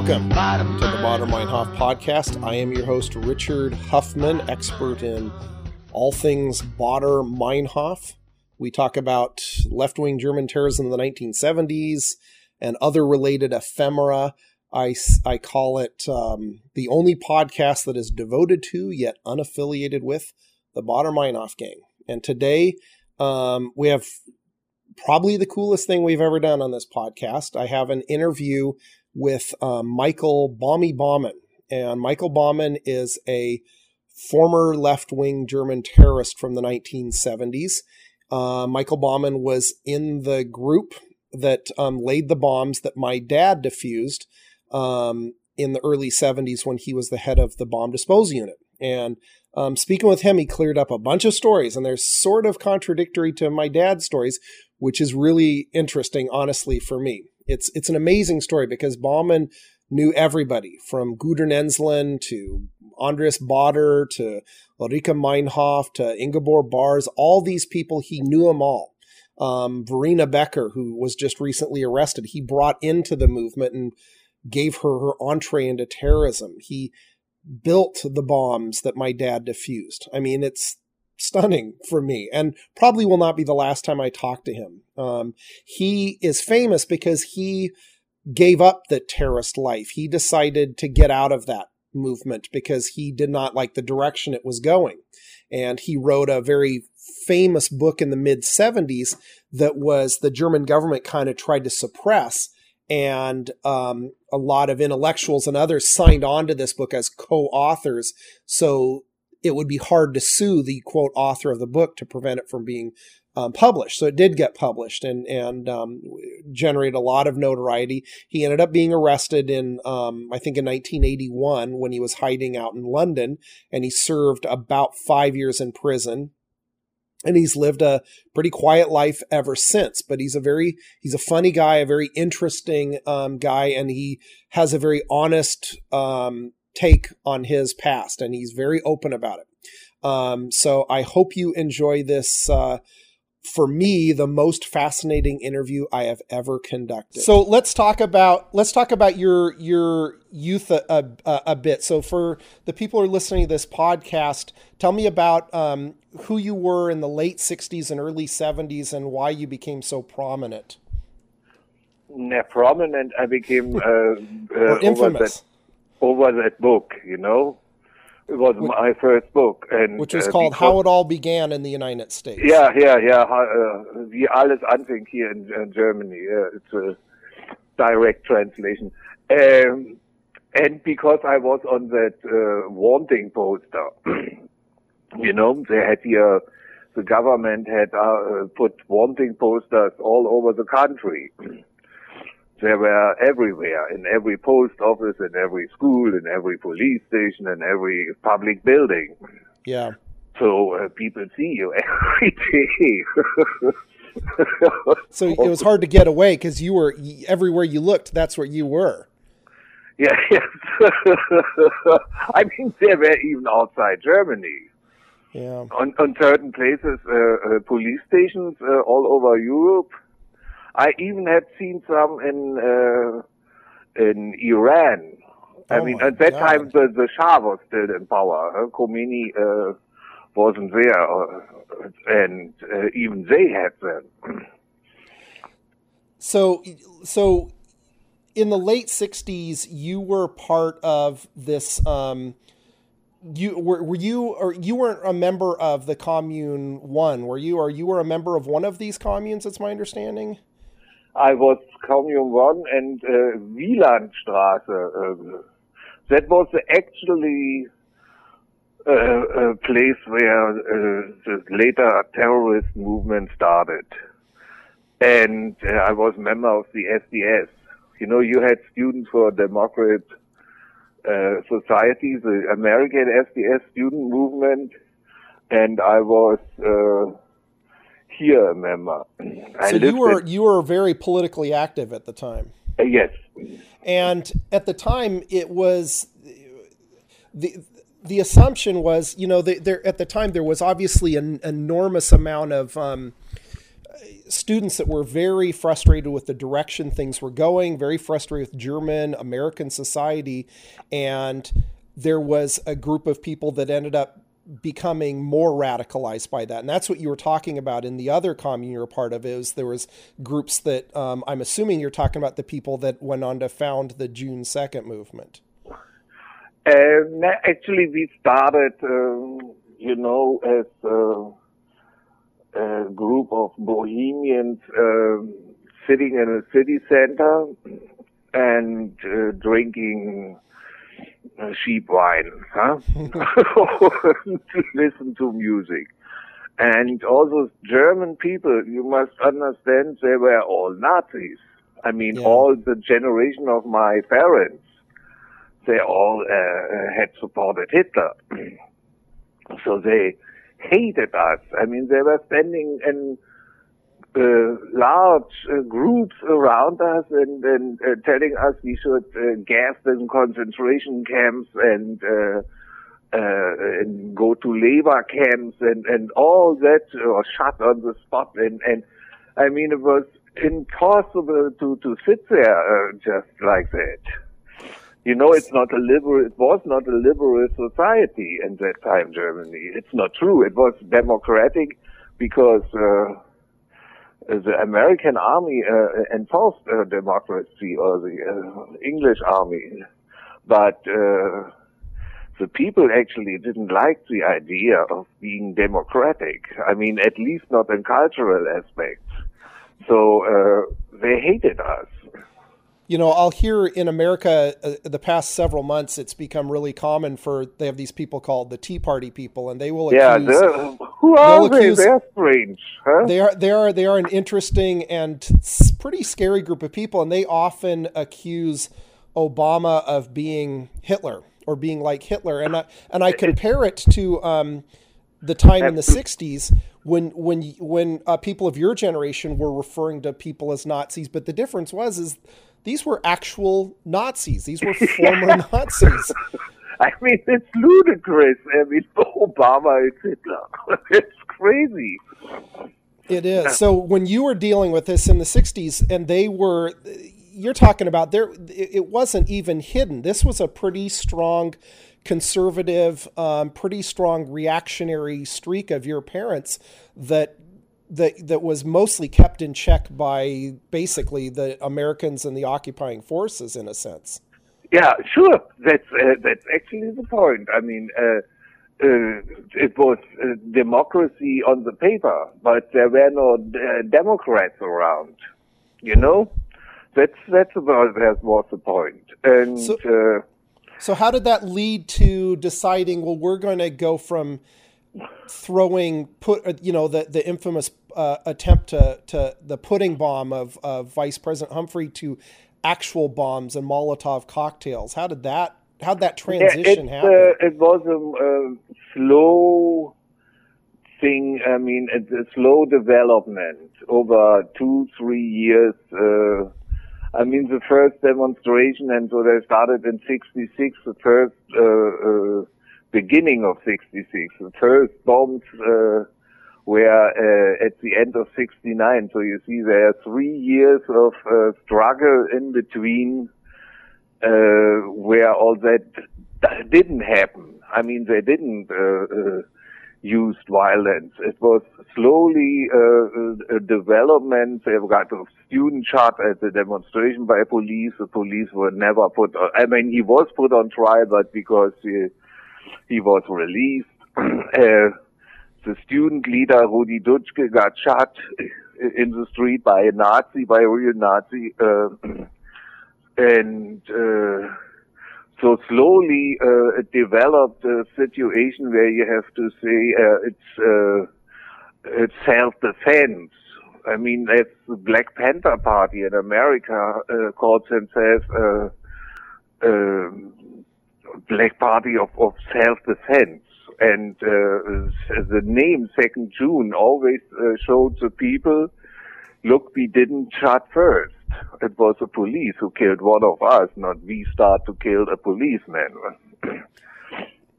Welcome to the Baader Meinhof podcast. I am your host, Richard Huffman, expert in all things Baader Meinhof. We talk about left wing German terrorism in the 1970s and other related ephemera. I, I call it um, the only podcast that is devoted to, yet unaffiliated with, the Baader Meinhof gang. And today um, we have probably the coolest thing we've ever done on this podcast. I have an interview with um, Michael Baume Baumann. And Michael Baumann is a former left wing German terrorist from the 1970s. Uh, Michael Baumann was in the group that um, laid the bombs that my dad defused um, in the early 70s when he was the head of the bomb disposal unit. And um, speaking with him, he cleared up a bunch of stories, and they're sort of contradictory to my dad's stories, which is really interesting, honestly, for me. It's it's an amazing story because Baumann knew everybody from Gudrun Ensslin to Andreas Baader to Ulrike Meinhof to Ingeborg Barz. All these people, he knew them all. Um, Verena Becker, who was just recently arrested, he brought into the movement and gave her her entree into terrorism. He built the bombs that my dad defused. I mean, it's stunning for me and probably will not be the last time I talk to him. Um, he is famous because he gave up the terrorist life. He decided to get out of that movement because he did not like the direction it was going. And he wrote a very famous book in the mid 70s that was the German government kind of tried to suppress. And um, a lot of intellectuals and others signed on to this book as co authors. So it would be hard to sue the quote author of the book to prevent it from being um, published. So it did get published and and um, generate a lot of notoriety. He ended up being arrested in um, I think in 1981 when he was hiding out in London, and he served about five years in prison. And he's lived a pretty quiet life ever since. But he's a very he's a funny guy, a very interesting um, guy, and he has a very honest um, take on his past, and he's very open about it. Um, so I hope you enjoy this. Uh, for me, the most fascinating interview I have ever conducted. So let's talk about let's talk about your your youth a, a, a bit. So for the people who are listening to this podcast, tell me about um, who you were in the late '60s and early '70s, and why you became so prominent. Yeah, prominent. I became uh, uh, infamous over that book, you know. It was which, my first book, and which was uh, called because, "How It All Began in the United States." Yeah, yeah, yeah. Uh, wie alles anfing here in, in Germany. Yeah, it's a direct translation. Um, and because I was on that uh, wanting poster, you know, they had here, the government had uh, put wanting posters all over the country. They were everywhere, in every post office, in every school, in every police station, in every public building. Yeah. So uh, people see you every day. so it was hard to get away because you were everywhere you looked. That's where you were. Yeah, yes. I mean, they were even outside Germany. Yeah. On, on certain places, uh, uh, police stations uh, all over Europe I even had seen some in uh, in Iran. I oh mean, at that God. time the, the Shah was still in power. Huh? Khomeini uh, wasn't there, uh, and uh, even they had them. So, so in the late '60s, you were part of this. Um, you were were you or you weren't a member of the commune one were you or you were a member of one of these communes that's my understanding I was Commune 1 and uh, Wielandstraße. Uh, that was actually uh, a place where uh, the later terrorist movement started. And uh, I was a member of the SDS. You know, you had Students for Democrat uh, Society, the American SDS student movement, and I was uh, here a member. so you were you were very politically active at the time. Uh, yes. And at the time, it was the the assumption was, you know, the, there at the time there was obviously an enormous amount of um, students that were very frustrated with the direction things were going, very frustrated with German American society, and there was a group of people that ended up becoming more radicalized by that. And that's what you were talking about in the other commune you're a part of is there was groups that um, i'm assuming you're talking about the people that went on to found the june 2nd movement. Uh, actually we started um, you know as uh, a group of bohemians uh, sitting in a city center and uh, drinking uh, sheep wine, huh? to listen to music. And all those German people, you must understand, they were all Nazis. I mean, yeah. all the generation of my parents, they all uh, had supported Hitler. so they hated us. I mean, they were standing and uh, large uh, groups around us and, and uh, telling us we should uh, gas them concentration camps and, uh, uh, and go to labor camps and, and all that or shut on the spot and, and I mean it was impossible to, to sit there just like that. You know, it's not a liberal, it was not a liberal society in that time, Germany. It's not true. It was democratic because, the American army uh, enforced uh, democracy or the uh, English army, but uh, the people actually didn't like the idea of being democratic. I mean, at least not in cultural aspects. So uh, they hated us you know, I'll hear in America uh, the past several months, it's become really common for they have these people called the Tea Party people, and they will yeah, accuse, who are they? Accuse, They're strange. Huh? They are they are they are an interesting and pretty scary group of people, and they often accuse Obama of being Hitler or being like Hitler, and I, and I compare it to um, the time in the '60s when when when uh, people of your generation were referring to people as Nazis, but the difference was is these were actual Nazis. These were former Nazis. I mean, it's ludicrous. I mean, Obama is Hitler. it's crazy. It is. So when you were dealing with this in the 60s and they were you're talking about there it wasn't even hidden. This was a pretty strong conservative, um, pretty strong reactionary streak of your parents that that that was mostly kept in check by basically the Americans and the occupying forces in a sense. Yeah, sure. That's uh, that's actually the point. I mean, uh, uh, it was uh, democracy on the paper, but there were no uh, Democrats around. You know, that's that's about that was the point. And so, uh, so how did that lead to deciding? Well, we're going to go from throwing put you know the the infamous uh, attempt to, to the pudding bomb of, of Vice President Humphrey to actual bombs and Molotov cocktails. How did that how did that transition yeah, happen? Uh, it was a, a, slow thing. I mean, it's a slow development over two three years. Uh, I mean, the first demonstration, and so they started in '66. The first uh, uh, beginning of '66. The first bombs uh, where uh, at the end of 69, so you see there are three years of uh, struggle in between uh, where all that didn't happen. I mean, they didn't uh, uh, use violence. It was slowly uh, a development. They got a student shot at the demonstration by police. The police were never put on, I mean, he was put on trial, but because he, he was released, the student leader Rudi Dutschke got shot in the street by a Nazi, by a real Nazi, uh, and uh, so slowly uh, it developed a situation where you have to say uh, it's uh, it's self-defense. I mean, as the Black Panther Party in America uh, calls themselves Black Party of, of self-defense and uh, the name Second June always uh, showed the people, look, we didn't shot first. It was the police who killed one of us, not we start to kill a policeman.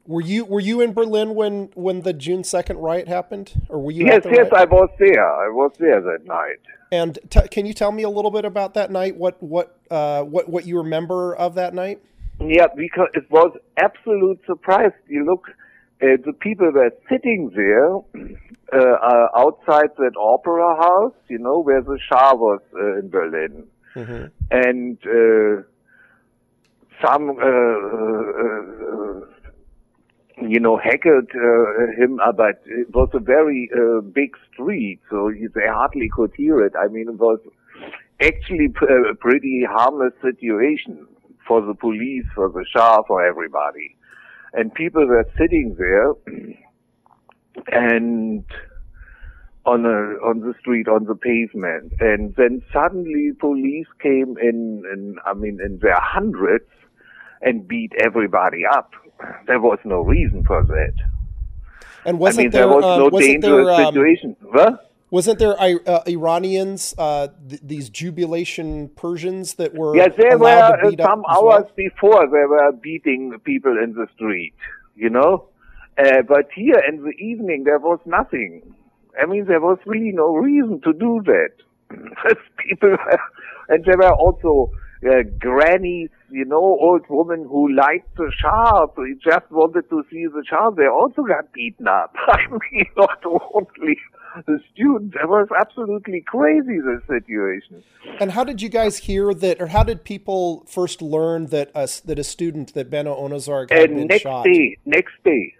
Were you were you in Berlin when when the June second riot happened, or were you? Yes, yes, riot? I was there. I was there that night. And t- can you tell me a little bit about that night? What what uh, what what you remember of that night? Yeah, because it was absolute surprise. You look, uh, the people were sitting there uh, uh, outside that opera house, you know, where the Shah was uh, in Berlin, mm-hmm. and uh, some you know, heckled uh, him, uh, but it was a very uh, big street, so they hardly could hear it. I mean, it was actually uh, a pretty harmless situation for the police, for the Shah, for everybody. And people were sitting there and on a, on the street, on the pavement. And then suddenly police came in, in I mean, in their hundreds and beat everybody up there was no reason for that. And wasn't I mean, there, there was uh, no dangerous there, um, situation? What? Wasn't there uh, Iranians, uh, th- these jubilation Persians that were? Yes, there were uh, some hours well? before they were beating people in the street. You know, uh, but here in the evening there was nothing. I mean, there was really no reason to do that. people, and there were also uh, grannies, you know, old women who liked the Shah, so he just wanted to see the Shah. They also got beaten up. I mean, not only the students. It was absolutely crazy, the situation. And how did you guys hear that, or how did people first learn that a, that a student, that Benno Ohne had been next shot? Day, next day.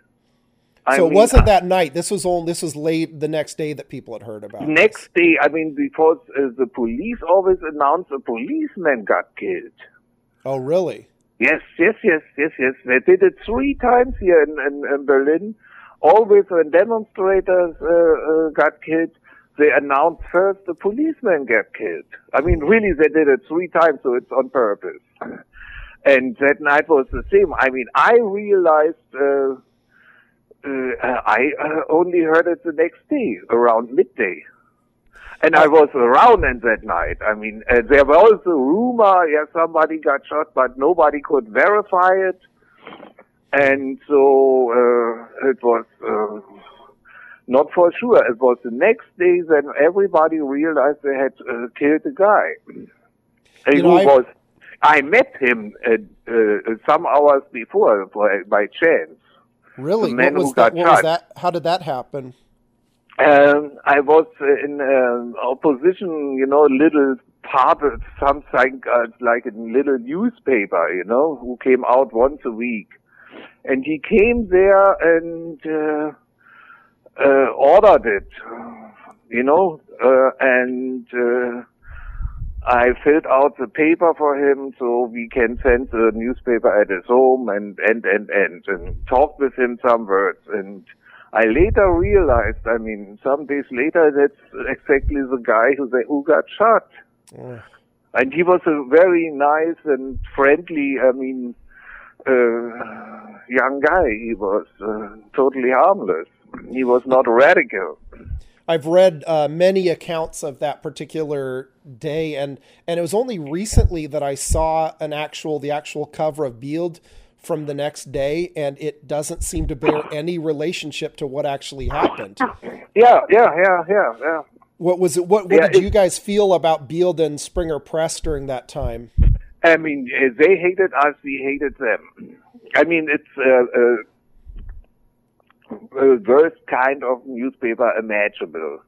I so mean, it wasn't that night. This was on. this was late the next day that people had heard about. Next this. day, I mean, because uh, the police always announce a policeman got killed. Oh, really? Yes, yes, yes, yes, yes. They did it three times here in, in, in Berlin. Always when demonstrators uh, uh, got killed, they announced first the policeman got killed. I mean, really, they did it three times, so it's on purpose. And that night was the same. I mean, I realized uh, uh, I uh, only heard it the next day around midday. And I was around in that night. I mean, uh, there was a rumor, yeah, somebody got shot, but nobody could verify it. And so, uh, it was, uh, not for sure. It was the next day that everybody realized they had uh, killed a guy. You know, who was, I met him some hours before by chance. Really? What was, that, what was that? How did that happen? Um, I was in uh, opposition, you know, little part of something uh, like a little newspaper, you know, who came out once a week. And he came there and uh, uh, ordered it, you know, uh, and uh, I filled out the paper for him so we can send the newspaper at his home and, and, and, and, and talk with him some words. And I later realized, I mean, some days later, that's exactly the guy who, they, who got shot. Yeah. And he was a very nice and friendly, I mean, uh, young guy. He was uh, totally harmless. He was not radical. I've read uh, many accounts of that particular day, and and it was only recently that I saw an actual the actual cover of Bild from the next day, and it doesn't seem to bear any relationship to what actually happened. Yeah, yeah, yeah, yeah, yeah. What was it? What, what yeah, did you guys feel about Bild and Springer Press during that time? I mean, eh, they hated us, we hated them. I mean, it's uh, uh, worst kind of newspaper imaginable.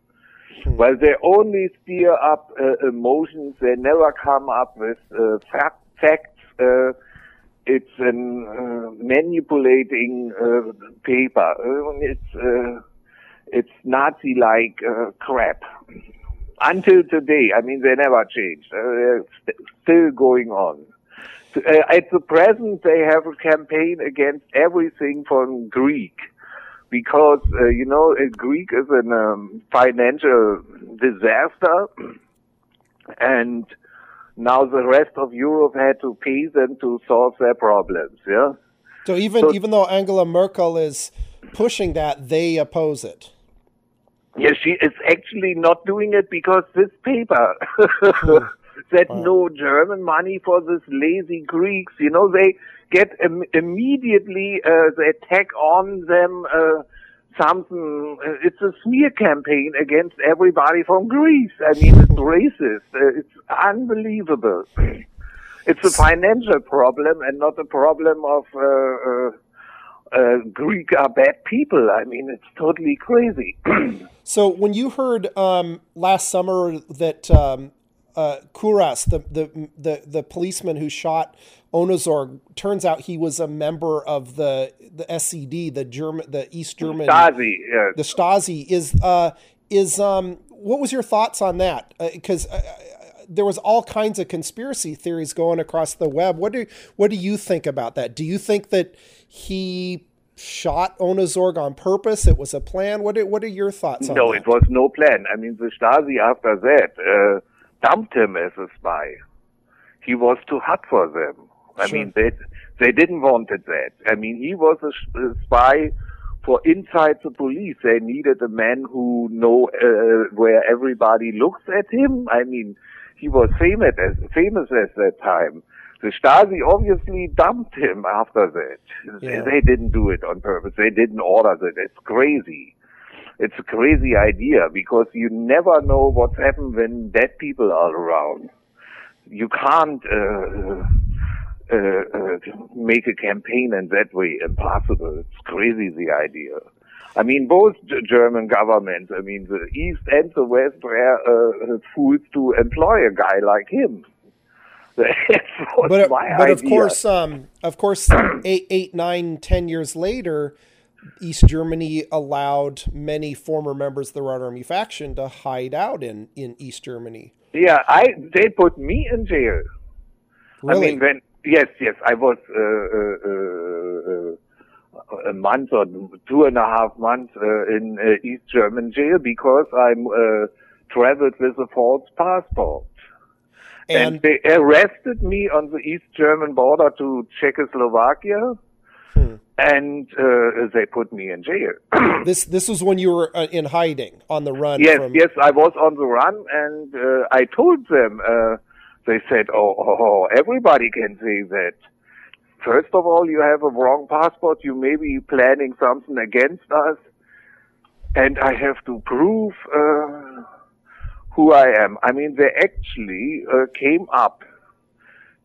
Hmm. Well, they only steer up uh, emotions. They never come up with uh, fact, facts. Uh, it's a uh, manipulating uh, paper. Uh, it's it's Nazi-like crap. Until today, I mean, they never changed. they're st- still going on. at the present, they have a campaign against everything from Greek because uh, you know Greek is a um, financial disaster, and now the rest of Europe had to pay them to solve their problems. Yeah. So even so, even though Angela Merkel is pushing that, they oppose it. Yes, she is actually not doing it because this paper that wow. no German money for this lazy Greeks. You know, they get Im- immediately uh, the attack on them. Uh, something. Uh, it's a smear campaign against everybody from Greece. I mean, it's racist. Uh, it's unbelievable. It's a financial problem and not a problem of uh, uh, uh, Greek are bad people. I mean, it's totally crazy. so when you heard um, last summer that um, uh, Kurras, the, the the the policeman who shot Ohnesorg, turns out he was a member of the the SED, the German, the East German Stasi. Yeah. The Stasi is uh, is um, what was your thoughts on that? Because uh, uh, there was all kinds of conspiracy theories going across the web. What do what do you think about that? Do you think that he shot Ohnesorg on purpose? It was a plan. What are, what are your thoughts on no, that? it was no plan. I mean, the Stasi after that uh, dumped him as a spy. He was too hot for them. I Sure. mean, they they didn't wanted that. I mean, he was a, a spy for inside the police. They needed a man who know uh, where everybody looks at him. I mean, he was famous as famous at that time. The Stasi obviously dumped him after that. Yeah. They didn't do it on purpose. They didn't order that. It's crazy. It's a crazy idea because you never know what's happened when dead people are around. You can't uh, uh, uh, make a campaign in that way. Impossible. It's crazy the idea. I mean, both German governments, I mean, the East and the West were uh, fools to employ a guy like him. But my but of idea. course, um, of course, eight, eight, nine, ten years later, East Germany allowed many former members of the Red Army faction to hide out in in East Germany. Yeah, I they put me in jail. Really? I mean, when yes, yes, I was uh, uh, uh, a month or two and a half months uh, in uh, East German jail because uh, traveled with a false passport. And, and they arrested me on the East German border to Czechoslovakia, Hmm. and uh, they put me in jail. this this was when you were uh, in hiding on the run. Yes, from, yes, I was on the run, and uh, I told them. They said, oh, oh, oh, everybody can say that." First of all, you have a wrong passport. You may be planning something against us, and I have to prove uh, who I am. I mean, they actually uh, came up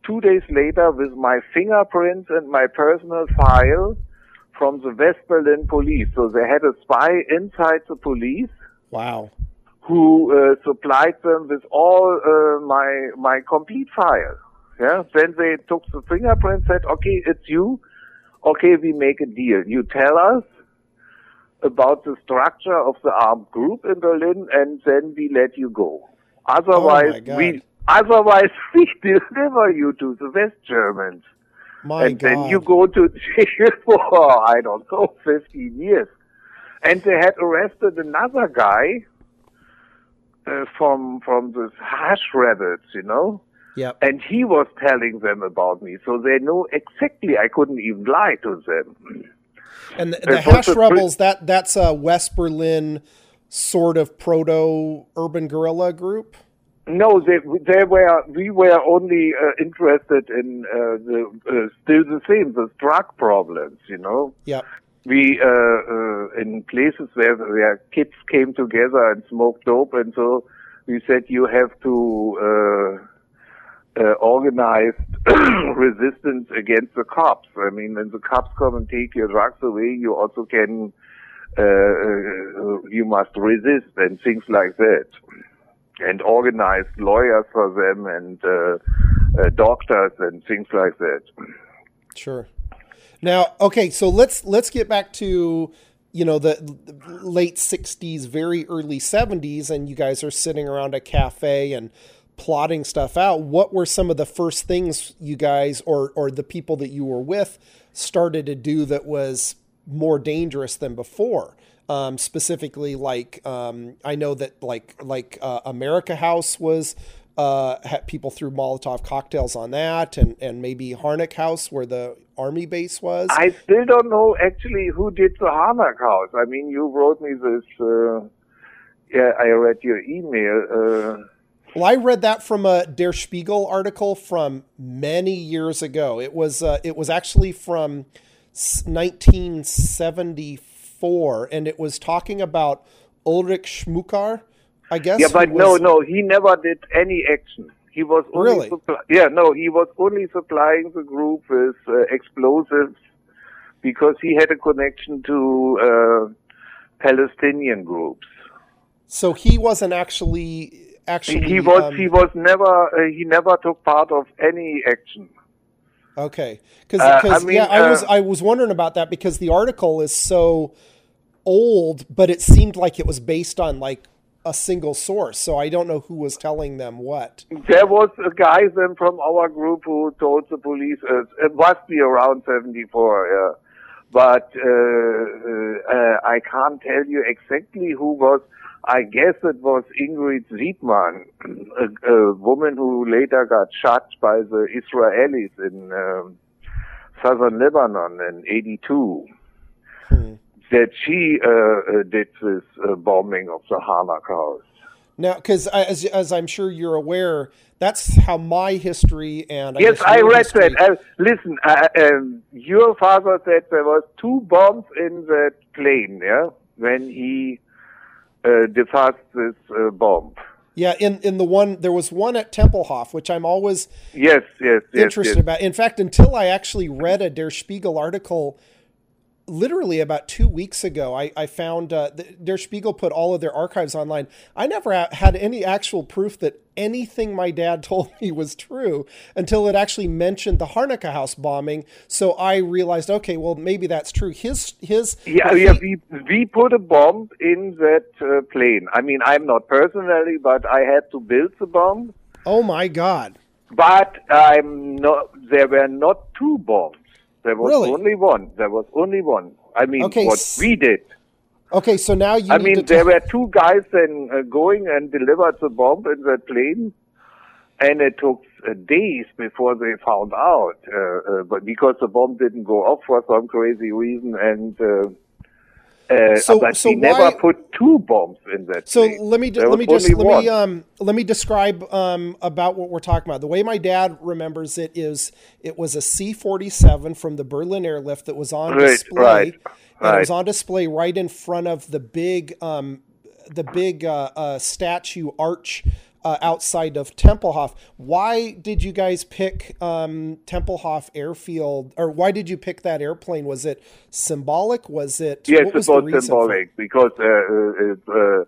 two days later with my fingerprints and my personal file from the West Berlin police. So they had a spy inside the police Wow. Who uh, supplied them with all uh, my my complete file. Yeah. Then they took the fingerprint, said, "Okay, it's you. Okay, we make a deal. You tell us about the structure of the armed group in Berlin, and then we let you go. Otherwise, Oh, we otherwise we deliver you to the West Germans." My and God. then you go to jail for I don't know, fifteen years. And they had arrested another guy uh, from from the Hash Rebels, you know, Yep. and he was telling them about me, so they know exactly. I couldn't even lie to them. And the, the It Hash a pre- Rebels that that's a West Berlin sort of proto urban guerrilla group. No, they they were we were only uh, interested in uh, the uh, still the same the drug problems, you know. Yep. We uh, uh, in places where where kids came together and smoked dope, and so we said you have to uh, uh, organize resistance against the cops. I mean, when the cops come and take your drugs away, you also can you must resist and things like that, and organize lawyers for them and uh, uh, doctors and things like that. Sure. Now, okay, so let's let's get back to you know the, the late '60s, very early '70s, and you guys are sitting around a cafe and plotting stuff out. What were some of the first things you guys or or the people that you were with started to do that was more dangerous than before? Um, specifically, like um, I know that like like uh, America House was uh, had people threw Molotov cocktails on that, and and maybe Harnack House where the army base was. I still don't know actually who did the Harnack house. I mean, you wrote me this. Uh, yeah, I read your email. Uh, Well, I read that from a Der Spiegel article from many years ago. It was uh, it was actually from 1974, and it was talking about Ulrich Schmucker, I guess. Yeah, but no, no, he never did any action. He was only Really? supply- yeah, no, he was only supplying the group with uh, explosives because he had a connection to uh, Palestinian groups. So he wasn't actually actually. he was um, he was never uh, he never took part of any action. Okay, because Uh, I mean, yeah, I was uh, I was wondering about that because the article is so old, but it seemed like it was based on like a single source. So I don't know who was telling them what. There was a guy then from our group who told the police uh, it must be around seventy four. Yeah. But uh, uh, uh, I can't tell you exactly who was. I guess it was Ingrid Wiedmann, a, a woman who later got shot by the Israelis in um, southern Lebanon in '82. Hmm. That she uh, uh, did this uh, bombing of the Harnack house. Now, because as as I'm sure you're aware, that's how my history and I yes, I read history- that. Uh, listen, uh, um, your father said there was two bombs in that plane, yeah, when he uh, defused this uh, bomb. yeah, in in the one there was one at Tempelhof, which I'm always Yes, yes, yes, interested yes. about. In fact, until I actually read a Der Spiegel article, literally about two weeks ago, I, I found uh, Der Spiegel put all of their archives online. I never a- had any actual proof that anything my dad told me was true until it actually mentioned the Harnack house bombing. So I realized, okay, well maybe that's true. His his Yeah, what yeah, we we put a bomb in that uh, plane. I mean, I'm not personally, but I had to build the bomb. oh my god. But I'm not. There were not two bombs. There was Really? only one. There was only one. I mean, Okay, what we did. Okay, so now you I mean, there were two guys then uh, going and delivered the bomb in the plane, and it took uh, days before they found out, uh, uh, but because the bomb didn't go off for some crazy reason, and uh, So- but so we why- never put two bombs in that. So let me let me just let me um let me describe um about what we're talking about. The way my dad remembers it is it was a C forty seven from the Berlin airlift that was on Right, display. right, And it was on display right in front of the big um the big uh, uh, statue arch uh, outside of Tempelhof. Why did you guys pick um, Tempelhof Airfield, or why did you pick that airplane? Was it symbolic? Was it? Yes, it was the was for symbolic because uh, uh, it, uh,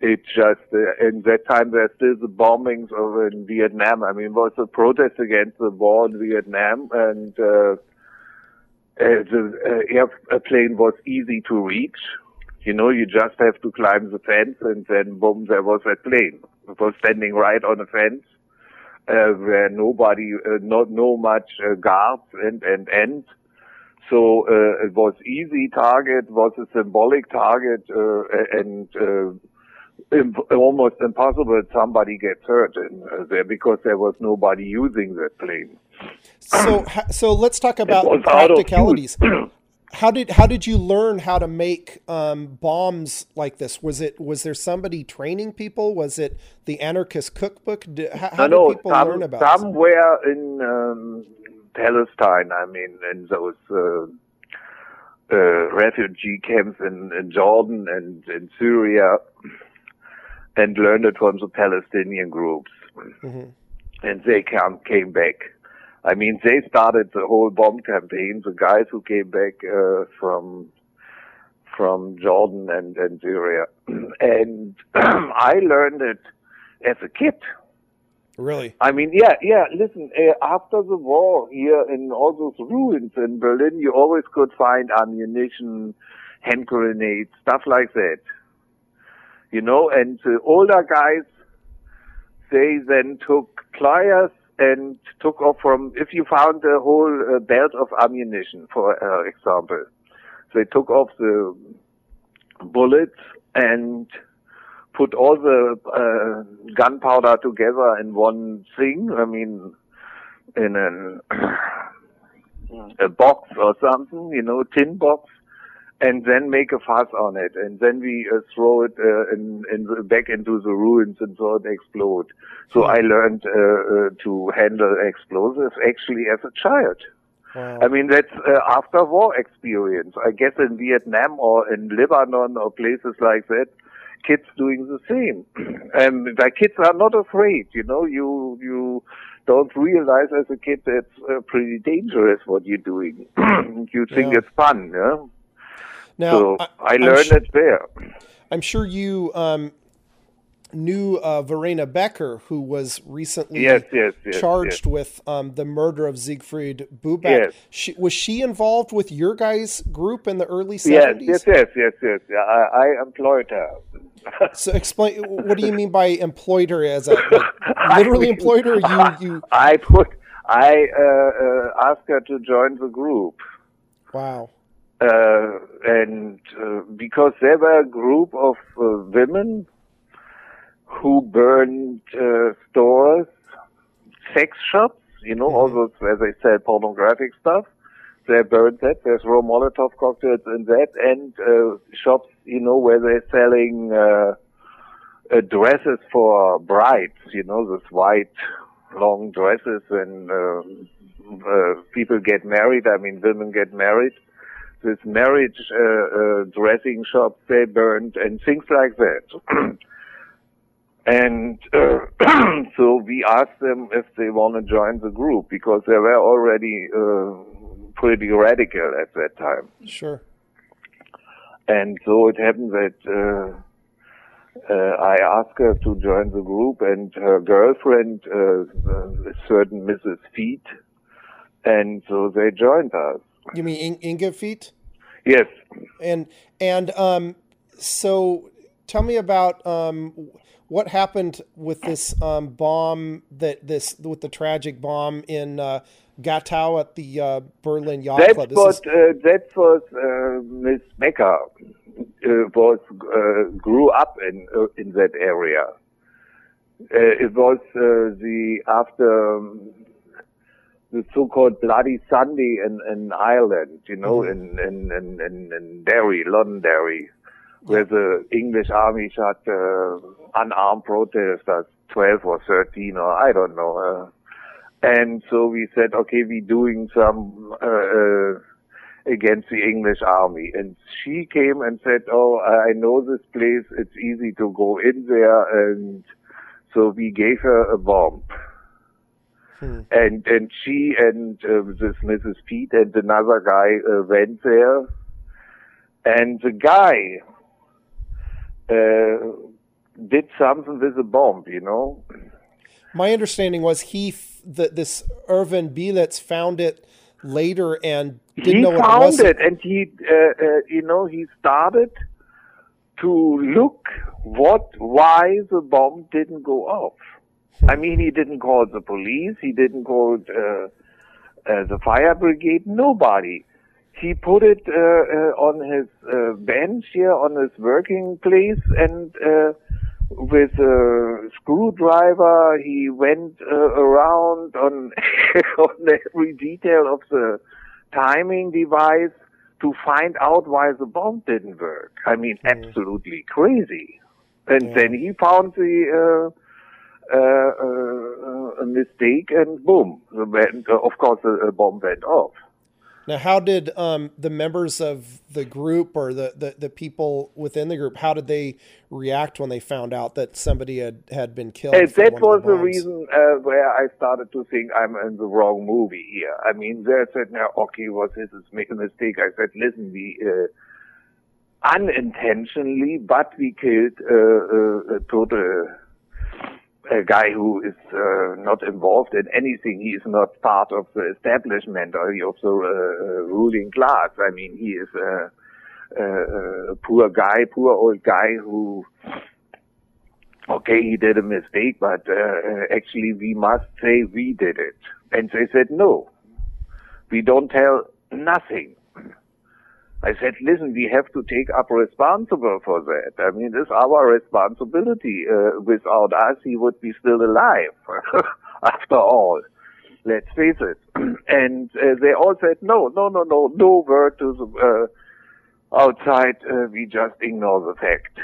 it just uh, in that time there's still the bombings over in Vietnam. I mean, it was a protest against the war in Vietnam, and uh, uh, the uh, airplane was easy to reach. You know, you just have to climb the fence, and then boom, there was that plane. Was standing right on a fence. Uh, where nobody, uh, not no much uh, guards and and and so uh, it was easy target, was a symbolic target, uh, and uh, imp- almost impossible that somebody gets hurt in uh, there because there was nobody using that plane. So, so let's talk about was out of practicalities. how did how did you learn how to make um, bombs like this? Was it was there somebody training people? Was it the anarchist cookbook? Did, how how no, did people some- learn about this? somewhere in um, Palestine. I mean, in those uh, uh, refugee camps in, in Jordan and in Syria, and learned it from the Palestinian groups. Mhm. and they came came back. I mean, they started the whole bomb campaign. The guys who came back uh, from from Jordan and, and Syria, and I learned it as a kid. Really? I mean, yeah, yeah. Listen, uh, after the war here in all those ruins in Berlin, you always could find ammunition, hand grenades, stuff like that. You know, and the older guys, they then took pliers and took off from, if you found a whole uh, belt of ammunition, for uh, example, they took off the bullets and put all the uh, gunpowder together in one thing. I mean, in an, a box or something, you know, tin box, and then make a fuss on it, and then we uh, throw it uh, in, in the, back into the ruins and so it explode. So I learned uh, uh, to handle explosives actually as a child. Wow. I mean, that's uh, after war experience. I guess in Vietnam or in Lebanon or places like that, kids doing the same. and the kids are not afraid, you know, you, you don't realize as a kid that's uh, pretty dangerous what you're doing. you think Yeah. it's fun, yeah? Now, so I, I'm learned su- it there. I'm sure you um, knew uh, Verena Becker, who was recently Yes, yes, yes. charged with um, the murder of Siegfried Buback. Yes. She, was she involved with your guys' group in the early 70s? yes, yes, yes, yes. I, I employed her. So explain. What do you mean by employed her as a like, literally mean, employed her? You you I put, I uh, uh, asked her to join the group. wow. Uh, and uh, because there were a group of uh, women who burned uh, stores, sex shops, you know, all those where they sell pornographic stuff. They burned that. There's raw Molotov cocktails in that, and uh, shops, you know, where they're selling uh, uh, dresses for brides, you know, those white long dresses when uh, uh, people get married. I mean, women get married this marriage uh, uh, dressing shop they burned and things like that. and uh, so we asked them if they want to join the group because they were already uh, pretty radical at that time. Sure. And so it happened that uh, uh, I asked her to join the group, and her girlfriend, uh, a certain Mrs. Viett, and so they joined us. You mean In- Inge Viett? Yes, And and um, so tell me about um, what happened with this um, bomb that this with the tragic bomb in uh, Gatow at the uh, Berlin Yacht That's Club. This what is- uh, that was uh, Miss Becker uh, was uh, grew up in uh, in that area. Uh, it was uh, the after um, the so-called Bloody Sunday in, in Ireland, you know, in, in, in, in, in Derry, Londonderry, where the English army shot uh, unarmed protesters, 12 or 13 or I don't know. Uh, and so we said, okay, we're doing some uh, uh, against the English army. And she came and said, oh, I know this place. It's easy to go in there. And so we gave her a bomb. Hmm. And and she and uh, this Mrs. Viett and another guy uh, went there, and the guy uh, did something with a bomb, you know. My understanding was he f- that this Erwin Beelitz found it later and didn't he know what it found was. it, and he, uh, uh, you know, he started to look what why the bomb didn't go off. I mean, he didn't call the police. He didn't call uh, uh, the fire brigade. Nobody. He put it uh, uh, on his uh, bench here on his working place, and uh, with a screwdriver, he went uh, around on on every detail of the timing device to find out why the bomb didn't work. I mean, absolutely crazy. And Yeah. then he found the a mistake, and boom, the uh, of course, the uh, bomb went off. Now, how did um, the members of the group or the, the, the people within the group, how did they react when they found out that somebody had, had been killed? And that was of the reason uh, where I started to think I'm in the wrong movie here. I mean, they said, "Now, okay, was this a mistake?" I said, "Listen, we uh, unintentionally, but we killed uh, uh, a total a guy who is uh, not involved in anything. He is not part of the establishment or of the uh, uh, ruling class. I mean, he is a, a, a poor guy, poor old guy who okay, he did a mistake, but uh, uh, actually we must say we did it. And they said, no, we don't tell nothing. I said, listen, we have to take up responsible for that. I mean, it's our responsibility. Uh, without us, he would be still alive. After all, let's face it. and uh, they all said, no, no, no, no, no word to the, uh, outside, uh, we just ignore the fact.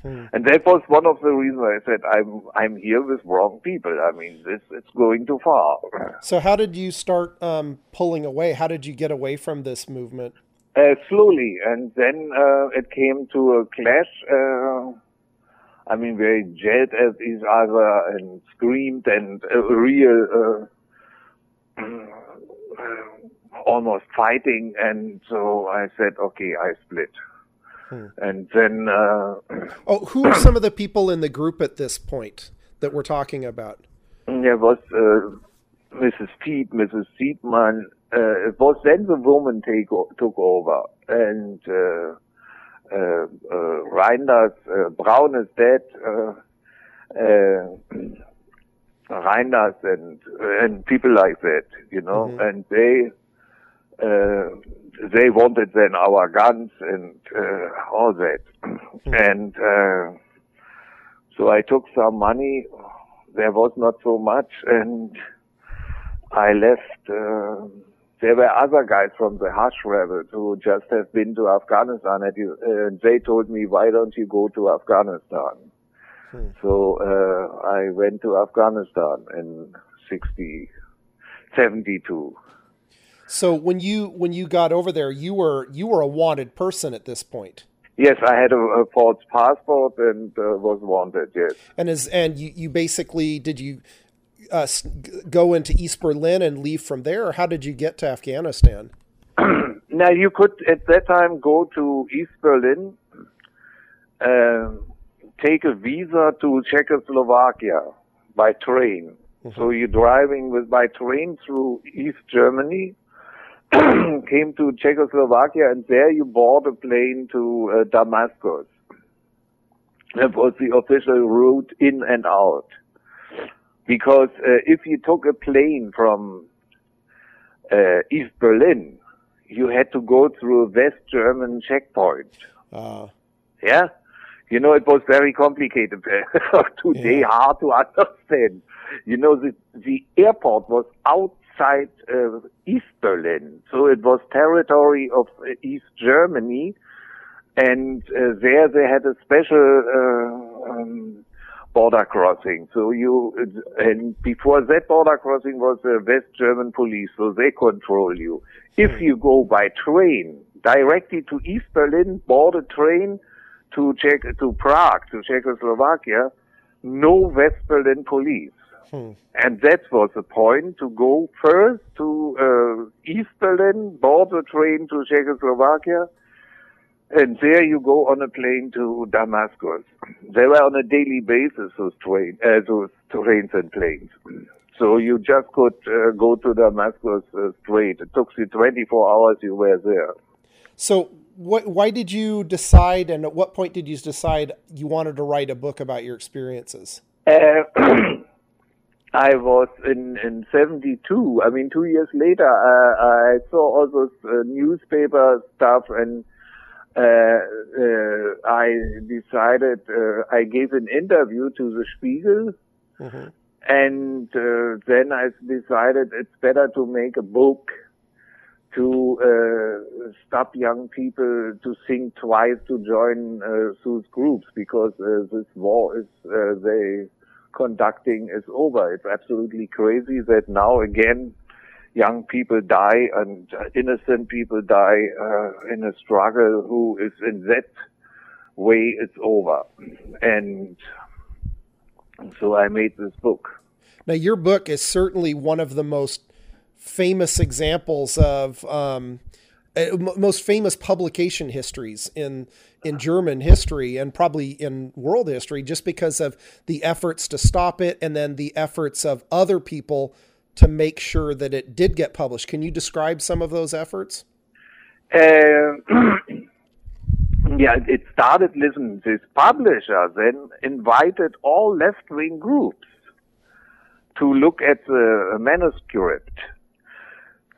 Hmm. And that was one of the reasons I said I'm I'm here with wrong people. I mean, this it's going too far. So, how did you start um, pulling away? How did you get away from this movement? Uh, slowly, and then uh, it came to a clash. Uh, I mean, we yelled at each other and screamed, and a real uh, almost fighting. And so I said, "Okay, I split." Hmm. And then. Uh, oh, who are some of the people in the group at this point that we're talking about? There was uh, Mrs. Viett, Mrs. Siepmann. Uh, it was then the woman take, took over. And uh, uh, uh, Reinders, uh, Braun is dead. Uh, uh, Reinders and and people like that, you know, mm-hmm. and they uh, they wanted then our guns and uh, all that. Hmm. And uh, so I took some money. There was not so much, and I left. Uh, there were other guys from the Hash rebels who just have been to Afghanistan, and they told me, "Why don't you go to Afghanistan?" Hmm. So uh, I went to Afghanistan in 60, 72. So when you when you got over there, you were you were a wanted person at this point. Yes, I had a, a false passport and uh, was wanted. Yes. And as and you, you basically did you uh, go into East Berlin and leave from there, or how did you get to Afghanistan? now you could at that time go to East Berlin, uh, take a visa to Czechoslovakia by train. Mm-hmm. So you're driving with by train through East Germany came to Czechoslovakia, and there you board a plane to uh, Damascus. That was the official route in and out. Because uh, if you took a plane from uh, East Berlin, you had to go through a West German checkpoint. Uh. Yeah? You know, it was very complicated today, yeah. hard to understand. You know, the, the airport was outside uh, East Berlin. So it was territory of uh, East Germany. And uh, there they had a special uh, um, border crossing. So you, and before that border crossing was the West German police, so they control you. If you go by train directly to East Berlin, board a train to Czech, to Prague, to Czechoslovakia, no West Berlin police. Hmm. And that was the point to go first to uh, East Berlin, board a train to Czechoslovakia, and there you go on a plane to Damascus. They were on a daily basis, those, train, uh, those trains and planes. So you just could uh, go to Damascus uh, straight. It took you 24 hours, you were there. So what, why did you decide, and at what point did you decide you wanted to write a book about your experiences? Uh, I was in in '72. I mean, two years later, uh, I saw all those uh, newspaper stuff, and uh, uh I decided uh, I gave an interview to the Spiegel, mm-hmm. and uh, then I decided it's better to make a book to stop young people to think twice to join those groups because this war is they conducting is over. It's absolutely crazy that now again young people die and innocent people die uh, in a struggle who is in that way it's over. And so I made this book. Now, your book is certainly one of the most famous examples of um, uh, most famous publication histories in in German history and probably in world history, just because of the efforts to stop it and then the efforts of other people to make sure that it did get published. Can you describe some of those efforts? Uh, yeah, it started. Listen, this publisher then invited all left wing groups to look at the manuscript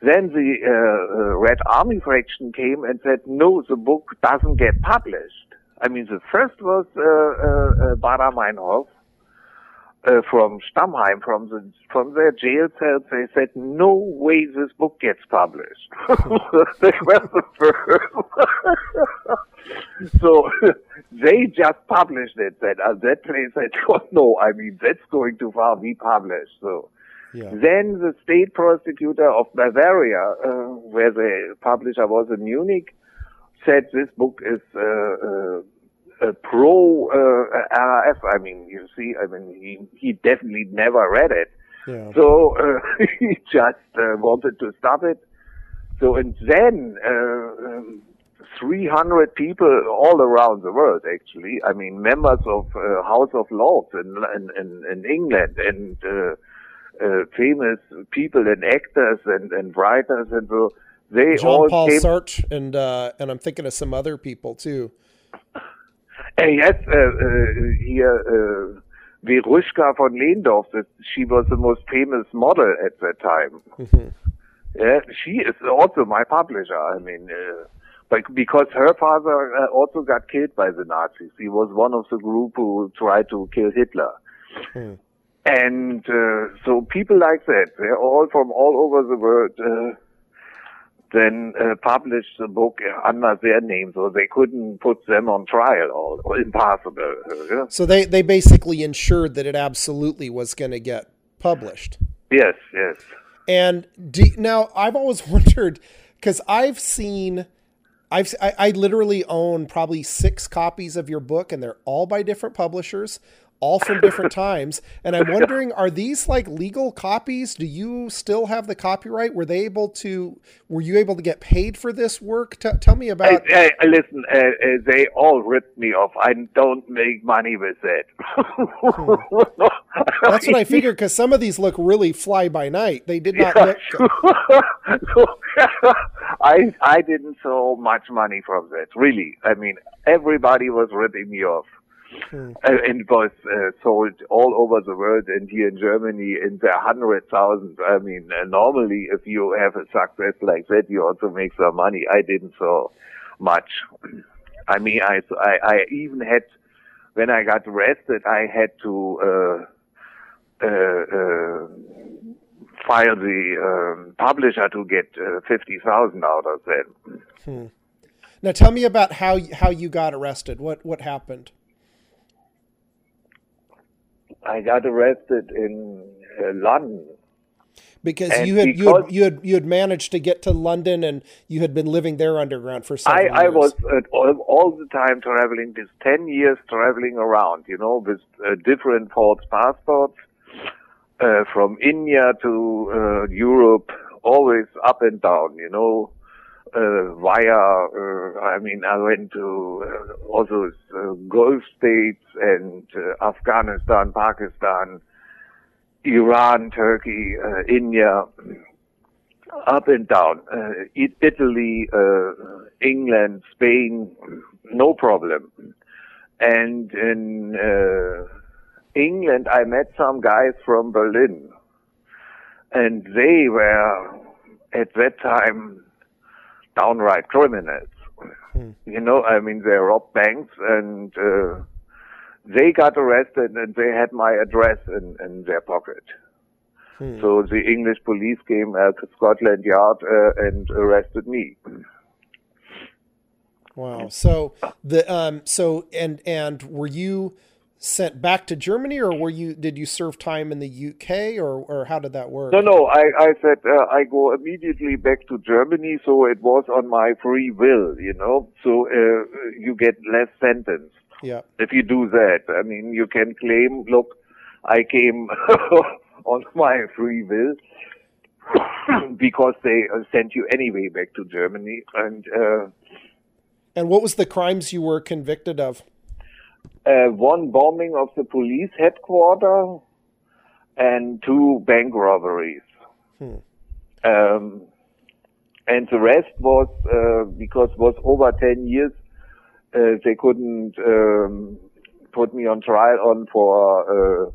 then the uh, uh, Red Army faction came and said, no, the book doesn't get published. I mean, the first was uh, uh, uh Meinhof, uh, from Stammheim, from the from their jail cells, they said, "No way this book gets published." they were the first. so they just published it. That uh, that place said, "Oh no, I mean that's going too far. We publish." So. Yeah. Then the state prosecutor of Bavaria, uh, where the publisher was in Munich, said this book is uh, uh, pro uh, RAF. I mean, you see, I mean, he he definitely never read it, Yeah. so uh, he just uh, wanted to stop it. So and then. Uh, um, 300 people all around the world, actually. I mean, members of uh, House of Lords in, in, in, England and uh, uh, famous people and actors and, and writers and so they John all Paul came. Sartre and uh, and I'm thinking of some other people too. And yes, uh, uh, here uh, Veruschka von Lehndorff, she was the most famous model at that time. Mhm. Yeah, she is also my publisher. I mean, uh, but because her father uh, also got killed by the Nazis. He was one of the group who tried to kill Hitler. Hmm. And uh, so people like that, they're all from all over the world, uh, then uh, published the book under their name, so they couldn't put them on trial, or, or impossible. uh, yeah. So they they basically ensured that it absolutely was going to get published. Yes, yes. And do, now I've always wondered because I've seen, I've I, I literally own probably six copies of your book, and they're all by different publishers, all from different times. And I'm wondering, are these like legal copies? Do you still have the copyright? Were they able to? Were you able to get paid for this work? T- tell me about. hey, listen, uh, uh, they all ripped me off. I don't make money with that. That's what I figured because some of these look really fly by night. They did not Yeah, look. so, I I didn't saw much money from that. Really, I mean, everybody was ripping me off, Hmm. Uh, and it was uh, sold all over the world and here in Germany in the hundred thousands. I mean, uh, normally if you have a success like that, you also make some money. I didn't saw much. I mean, I I, I even had when I got arrested, I had to. Uh, uh, uh, file the um, publisher to get uh, fifty thousand out of that. Now tell me about how how you got arrested. What what happened? I got arrested in uh, London. Because And you had you had you had you had managed to get to London and you had been living there underground for I, several I years. was uh, all, all the time traveling. This ten years traveling around, you know, with uh, different false passports uh, from India to uh, Europe, always up and down, you know. Uh, via, uh, I mean, I went to uh, also uh, Gulf states and uh, Afghanistan, Pakistan, Iran, Turkey, uh, India, up and down. Uh, Italy, England, Spain, no problem. And in England, I met some guys from Berlin, and they were at that time downright criminals. You know, I mean, they robbed banks and uh, they got arrested and they had my address in, in their pocket. Hmm. So the English police came at Scotland Yard uh, and arrested me. Wow. So the um so and and were you sent back to Germany or were you did you serve time in the UK or or how did that work? No, no, I, I said uh, I go immediately back to Germany, so it was on my free will, you know. So uh, you get less sentence Yeah. if you do that. I mean, you can claim, look, I came on my free will because they uh, sent you anyway back to Germany, and uh, And what was the crimes you were convicted of? Uh, one bombing of the police headquarters and two bank robberies. Hmm. Um, and the rest was uh, because it was over 10 years, uh, they couldn't um, put me on trial on for uh,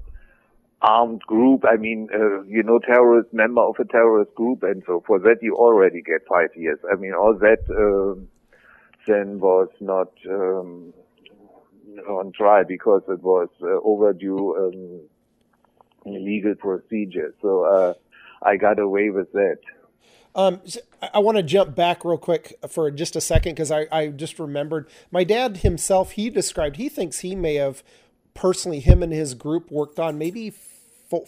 armed group. I mean, uh, you know, terrorist member of a terrorist group, and so for that you already get five years. I mean, all that um then was not um, on trial because it was uh, overdue um, legal procedure. So uh, I got away with that. Um, I want to jump back real quick for just a second because I, I just remembered my dad himself. He described he thinks he may have personally him and his group worked on maybe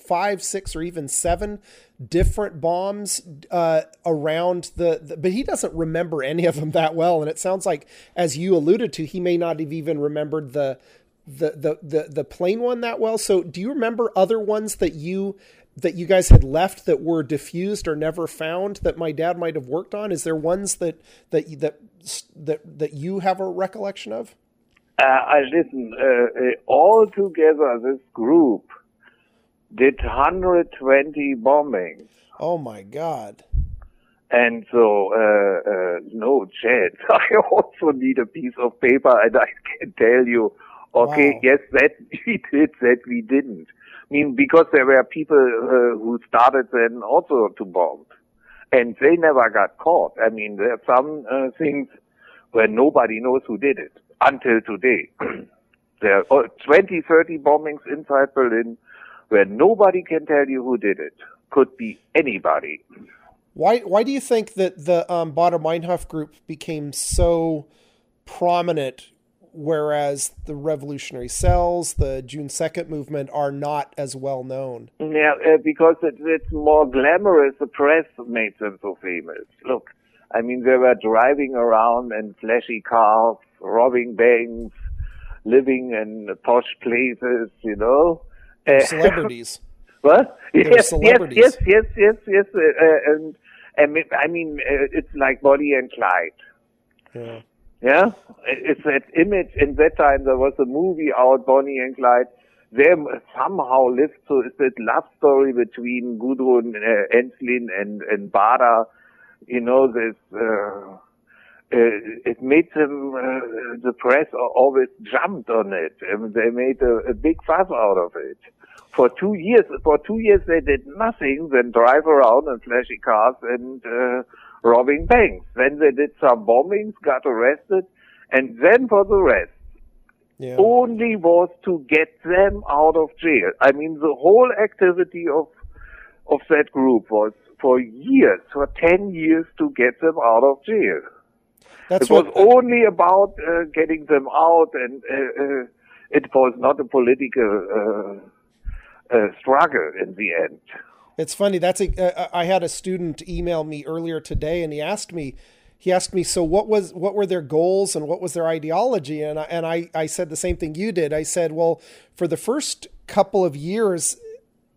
five, six, or even seven different bombs uh, around the, the, But he doesn't remember any of them that well, and it sounds like, as you alluded to, he may not have even remembered the the the the, the plane one that well. So, do you remember other ones that you that you guys had left that were diffused or never found that my dad might have worked on? Is there ones that that that that that you have a recollection of? Uh, I listen. Uh, uh, all together, this group did 120 bombings. Oh my God! And so, uh, uh, no chance. I also need a piece of paper, and I can tell you, okay, wow. yes, that we did, that we didn't I mean, because there were people uh, who started then also to bomb, and they never got caught. I mean, there are some uh, things where nobody knows who did it until today. there are 20, 30 bombings inside Berlin where nobody can tell you who did it. Could be anybody. Why? Why do you think that the um, Baader Meinhof group became so prominent whereas the revolutionary cells, the June 2nd movement are not as well known. Yeah, uh, because it, it's more glamorous. The press made them so famous. Look, I mean, they were driving around in flashy cars, robbing banks, living in posh places, you know. Uh, celebrities. what? Yes, celebrities. yes, yes, yes, yes, yes. Uh, and, and I mean, it's like Bonnie and Clyde. Yeah. Yeah, it's that image. In that time, there was a movie out, Bonnie and Clyde. They somehow lived so it's that love story between Gudrun uh, Ensslin and and Baader. You know, this. Uh, uh, it made them uh, the press always jumped on it. and they made a, a big fuss out of it. For two years, for two years they did nothing than drive around in flashy cars and uh, robbing banks. Then they did some bombings, got arrested, and then for the rest, yeah. only was to get them out of jail. I mean, the whole activity of of that group was for years, for ten years, to get them out of jail. That's it was only about uh, getting them out, and uh, uh, it was not a political uh, uh, struggle in the end. It's funny. That's a. Uh, I had a student email me earlier today, and he asked me. He asked me, so what was what were their goals and what was their ideology? And I, and I, I said the same thing you did. I said, well, for the first couple of years,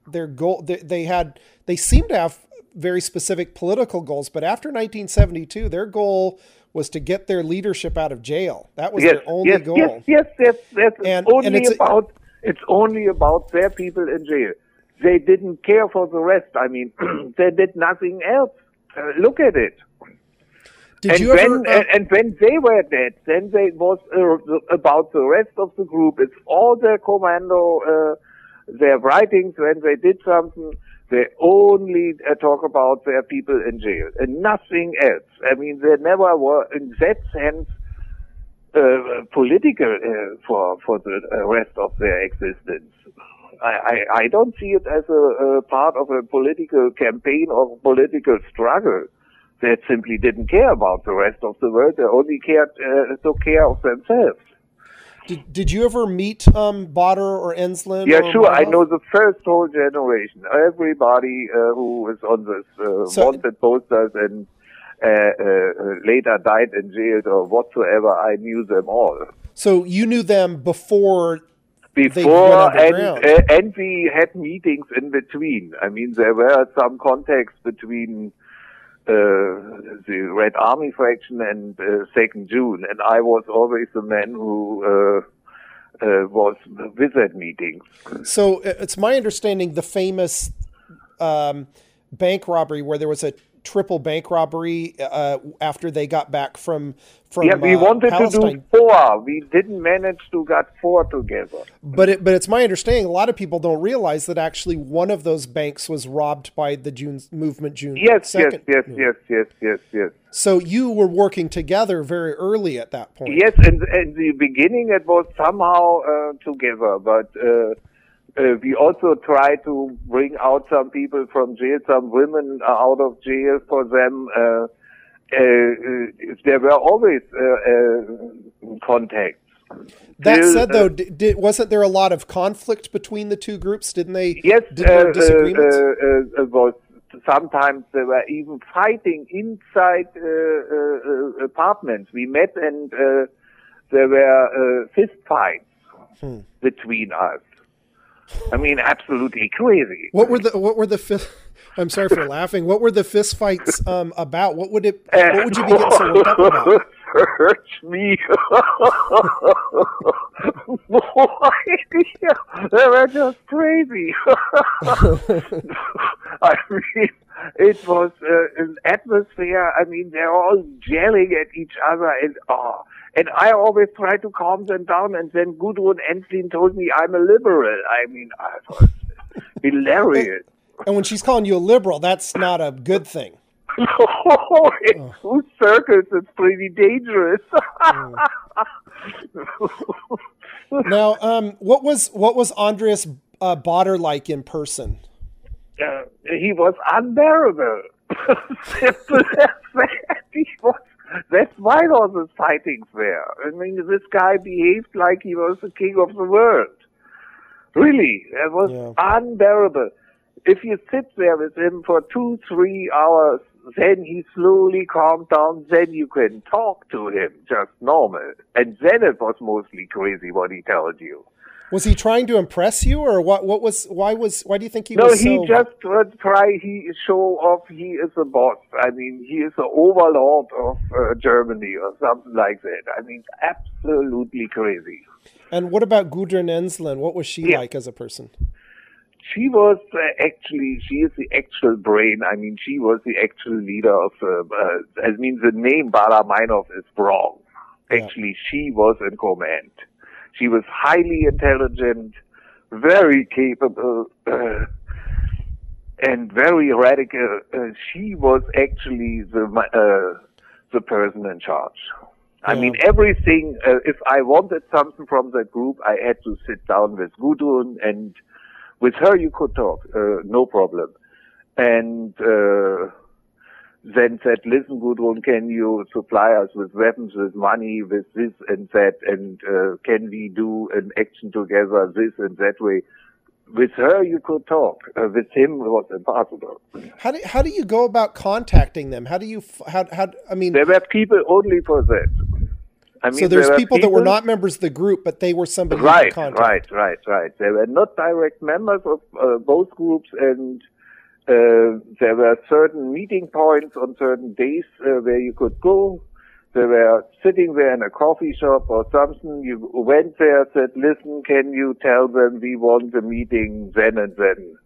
their goal they, they had they seemed to have very specific political goals, but after 1972, their goal was to get their leadership out of jail. That was yes, their only yes, goal. Yes, yes, yes. yes. And, only and it's about it's only about their people in jail. They didn't care for the rest. I mean, they did nothing else. Uh, look at it. Did and you when, ever, uh, and, and, when they were dead, then they was uh, about the rest of the group. It's all their commando, uh, their writings when they did something. They only uh, talk about their people in jail and nothing else. I mean, they never were, in that sense, uh, political uh, for for the rest of their existence. I, I, I don't see it as a, a part of a political campaign or political struggle. They simply didn't care about the rest of the world. They only cared uh, took care of themselves. Did, did you ever meet um, Baader or Ensslin? Yeah, or sure. I know the first whole generation. Everybody uh, who was on this uh, so, wanted posters and uh, uh, later died in jail or whatsoever, I knew them all. So you knew them before before and uh, and we had meetings in between. I mean, there were some contacts between uh, the Red Army faction and uh, Second June, and I was always the man who uh, uh, was with that meeting. So uh, it's my understanding the famous um, bank robbery where there was a triple bank robbery uh, after they got back from from yeah we uh, wanted Palestine. to do four we didn't manage to get four together but it, but it's my understanding a lot of people don't realize that actually one of those banks was robbed by the June movement June yes 2nd. yes yes yes yes yes yes so you were working together very early at that point yes in, in the beginning it was somehow uh, together but uh, uh, we also try to bring out some people from jail, some women out of jail for them. Uh, uh, uh there were always uh, uh, contacts. That said, though, did, did, wasn't there a lot of conflict between the two groups? Didn't they? Yes, didn't disagreements? was sometimes they were even fighting inside apartments. We met and there were fist fights hmm. between us. I mean, absolutely crazy. What were the what were the fist? I'm sorry for laughing. What were the fist fights um, about? What would it? What would you be getting so worked up about? Hurt me. They were just crazy. I mean, it was uh, an atmosphere. I mean, they're all yelling at each other, and oh, and I always try to calm them down. And then Gudrun Ensslin told me I'm a liberal. I mean, I was hilarious. And when she's calling you a liberal, that's not a good thing. No, in oh. circles, it's pretty dangerous. now, um, what was what was Andreas uh, Baader like in person? Uh, he was unbearable. Simple as that. He was that's why all the sightings there. I mean, this guy behaved like he was the king of the world. Really, it was yeah. unbearable. If you sit there with him for two, three hours, then he slowly calmed down, then you can talk to him just normal. And then it was mostly crazy what he told you. Was he trying to impress you, or what? What was? Why was? Why do you think he no, was? No, he so... just uh, try. He show off. He is a boss. I mean, he is the overlord of uh, Germany or something like that. I mean, absolutely crazy. And what about Gudrun Ensslin? What was she yeah. like as a person? She was uh, actually, she is the actual brain. I mean, she was the actual leader of, uh, uh, I mean, the name Baader-Meinhof is wrong. Actually, yeah. she was in command. She was highly intelligent, very capable, uh, and very radical. Uh, she was actually the uh, the person in charge. I mean, everything. Uh, if I wanted something from that group, I had to sit down with Gudrun, and with her you could talk, uh, no problem. And uh, then said, listen, Gudrun, can you supply us with weapons, with money, with this and that, and uh, can we do an action together this and that way? With her, you could talk. Uh, with him, it was impossible. How do how do you go about contacting them? How do you how how? I mean, there were people only for that. I mean, so there's there people, people, that were not members of the group, but they were somebody. Right, right, right, right. They were not direct members of uh, both groups, and uh, there were certain meeting points on certain days uh, where you could go. They were sitting there in a coffee shop or something. You went there, said, listen, can you tell them we want the meeting then and then?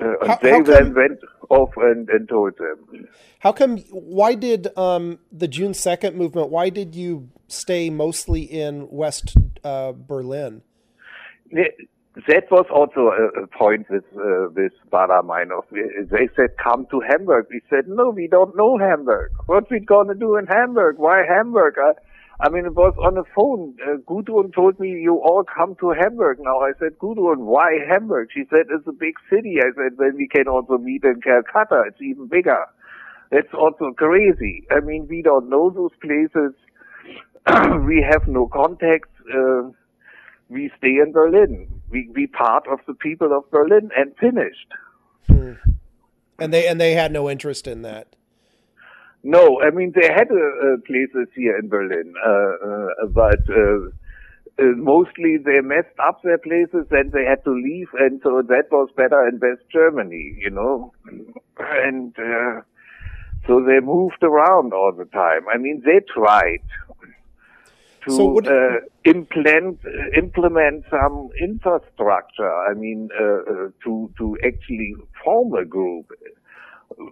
Uh, and how, they how then went off and, and told them. How come, why did um, the June 2nd movement, why did you stay mostly in West uh, Berlin? That was also a, a point with uh, with Baader-Meinhof. They said, "Come to Hamburg." We said, "No, we don't know Hamburg. What we gonna do in Hamburg? Why Hamburg?" I, I mean, it was on the phone. Uh, Gudrun told me, "You all come to Hamburg now." I said, "Gudrun, why Hamburg?" She said, "It's a big city." I said, "Then we can also meet in Calcutta. It's even bigger." That's also crazy. I mean, we don't know those places. we have no contacts. Uh, we stay in Berlin. We we part of the people of Berlin and finished. Hmm. And they and they had no interest in that. No, I mean they had uh, places here in Berlin, uh, uh, but uh, uh, mostly they messed up their places and they had to leave, and so that was better in West Germany, you know, and uh, so they moved around all the time. I mean, they tried to so what, uh, implement uh, implement some infrastructure. I mean, uh, uh, to to actually form a group.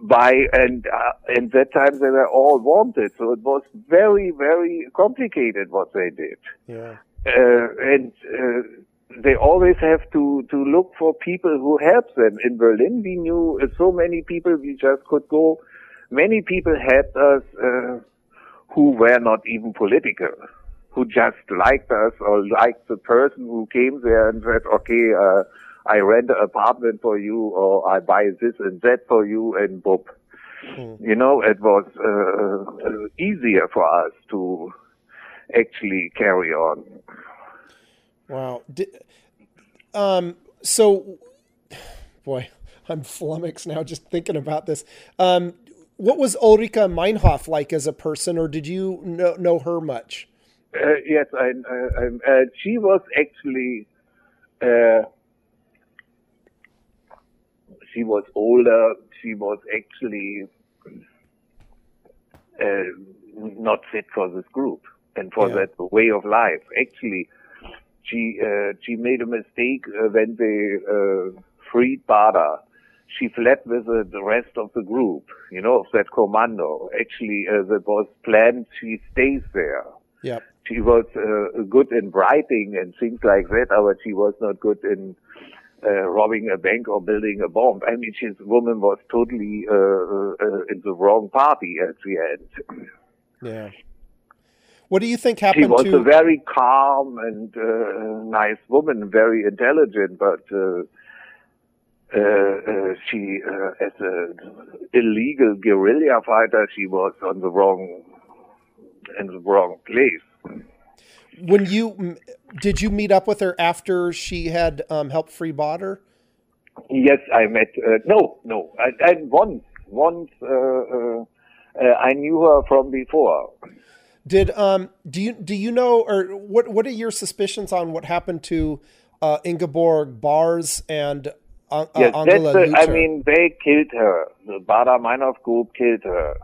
By and uh, and that time they were all wanted, so it was very very complicated what they did. Yeah. Uh, and they always have to to look for people who help them. In Berlin, we knew so many people. We just could go. Many people helped us who were not even political who just liked us or liked the person who came there and said, okay, uh, I rent an apartment for you or I buy this and that for you and boop. Mm. You know, it was uh, easier for us to actually carry on. Wow. Did, um, so, boy, I'm flummoxed now just thinking about this. Um, what was Ulrike Meinhof like as a person, or did you know, know her much? Uh, yes, I, I, I, uh, she was actually. Uh, she was older. She was actually uh, not fit for this group and for yeah. that way of life. Actually, she uh, she made a mistake uh, when they uh, freed Baader. She fled with the rest of the group, you know, of that commando. Actually, uh, that was planned. She stays there. Yeah. She was uh, good in writing and things like that, but she was not good in uh, robbing a bank or building a bomb. I mean, this woman was totally uh, uh, in the wrong party at the end. Yeah. What do you think happened? She was to... a very calm and uh, nice woman, very intelligent, but uh, uh, she, as an illegal guerrilla fighter, she was on the wrong in the wrong place when you did you meet up with her after she had um, helped free Baader? Yes, I met. Uh, no, no, I, I once, once uh, uh, uh, I knew her from before. Did um do you do you know or what what are your suspicions on what happened to uh, Ingeborg Barz and uh, yes, Angela that's, I mean, they killed her. The Baader Meinhof group killed her.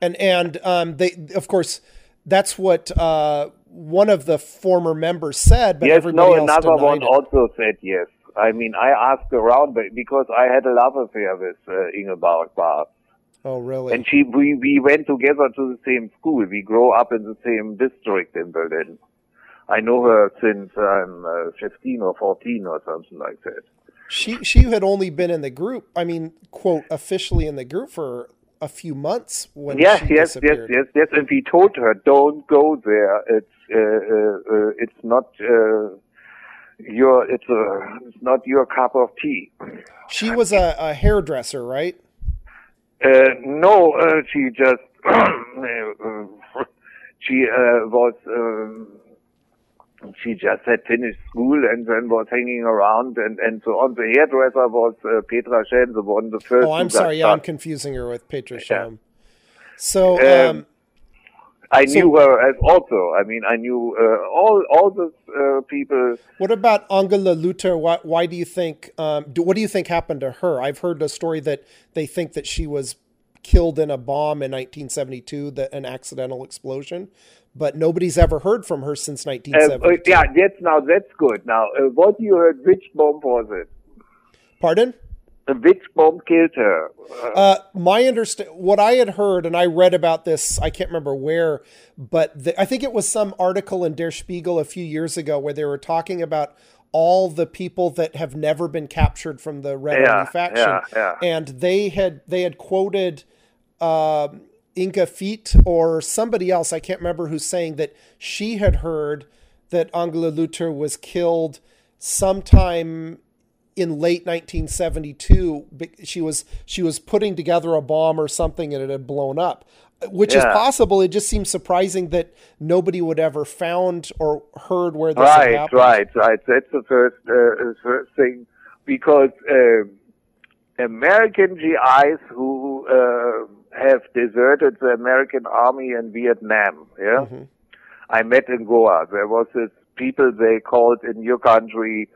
And and um, they of course that's what uh, one of the former members said, but yes, everybody no, else another one it. also said yes. I mean, I asked around because I had a love affair with uh, Ingeborg Barz. Oh, really? And she, we, we went together to the same school. We grew up in the same district in Berlin. I know her since I'm uh, 15 or 14 or something like that. She she had only been in the group. I mean, quote officially in the group for a few months when yes, she yes, yes, yes, yes. And we told her, don't go there. It's uh, uh, uh, it's not your it's a it's not your cup of tea. She was a, a hairdresser, right? no, she just she was. Um, she just had finished school and then was hanging around and, and so on. The hairdresser was uh, Petra Schelm, the one, the first. Oh, I'm sorry. Yeah, I'm confusing her with Petra Schelm. Yeah. So, um, um, I so, knew her as also. I mean, I knew uh, all all the uh, people. What about Angela Luther? Why, why do you think? Um, do, what do you think happened to her? I've heard a story that they think that she was killed in a bomb in 1972, that an accidental explosion. But nobody's ever heard from her since 1972. Uh, uh, yeah, that's now that's good. Now, uh, what you heard? Which bomb was it? Pardon? which bomb killed her? Uh, my understand what I had heard, and I read about this. I can't remember where, but the, I think it was some article in Der Spiegel a few years ago where they were talking about all the people that have never been captured from the Red yeah, Army faction, yeah, yeah. and they had they had quoted. Um, Inge Viett or somebody else, I can't remember who's saying that she had heard that Angela Luther was killed sometime in late 1972 she was she was putting together a bomb or something and it had blown up which yeah. is possible it just seems surprising that nobody would ever found or heard where this right happened. right right that's the first uh, first thing because uh, american gis who uh, have deserted the american army in vietnam yeah mm-hmm. i met in goa there was this people they called in your country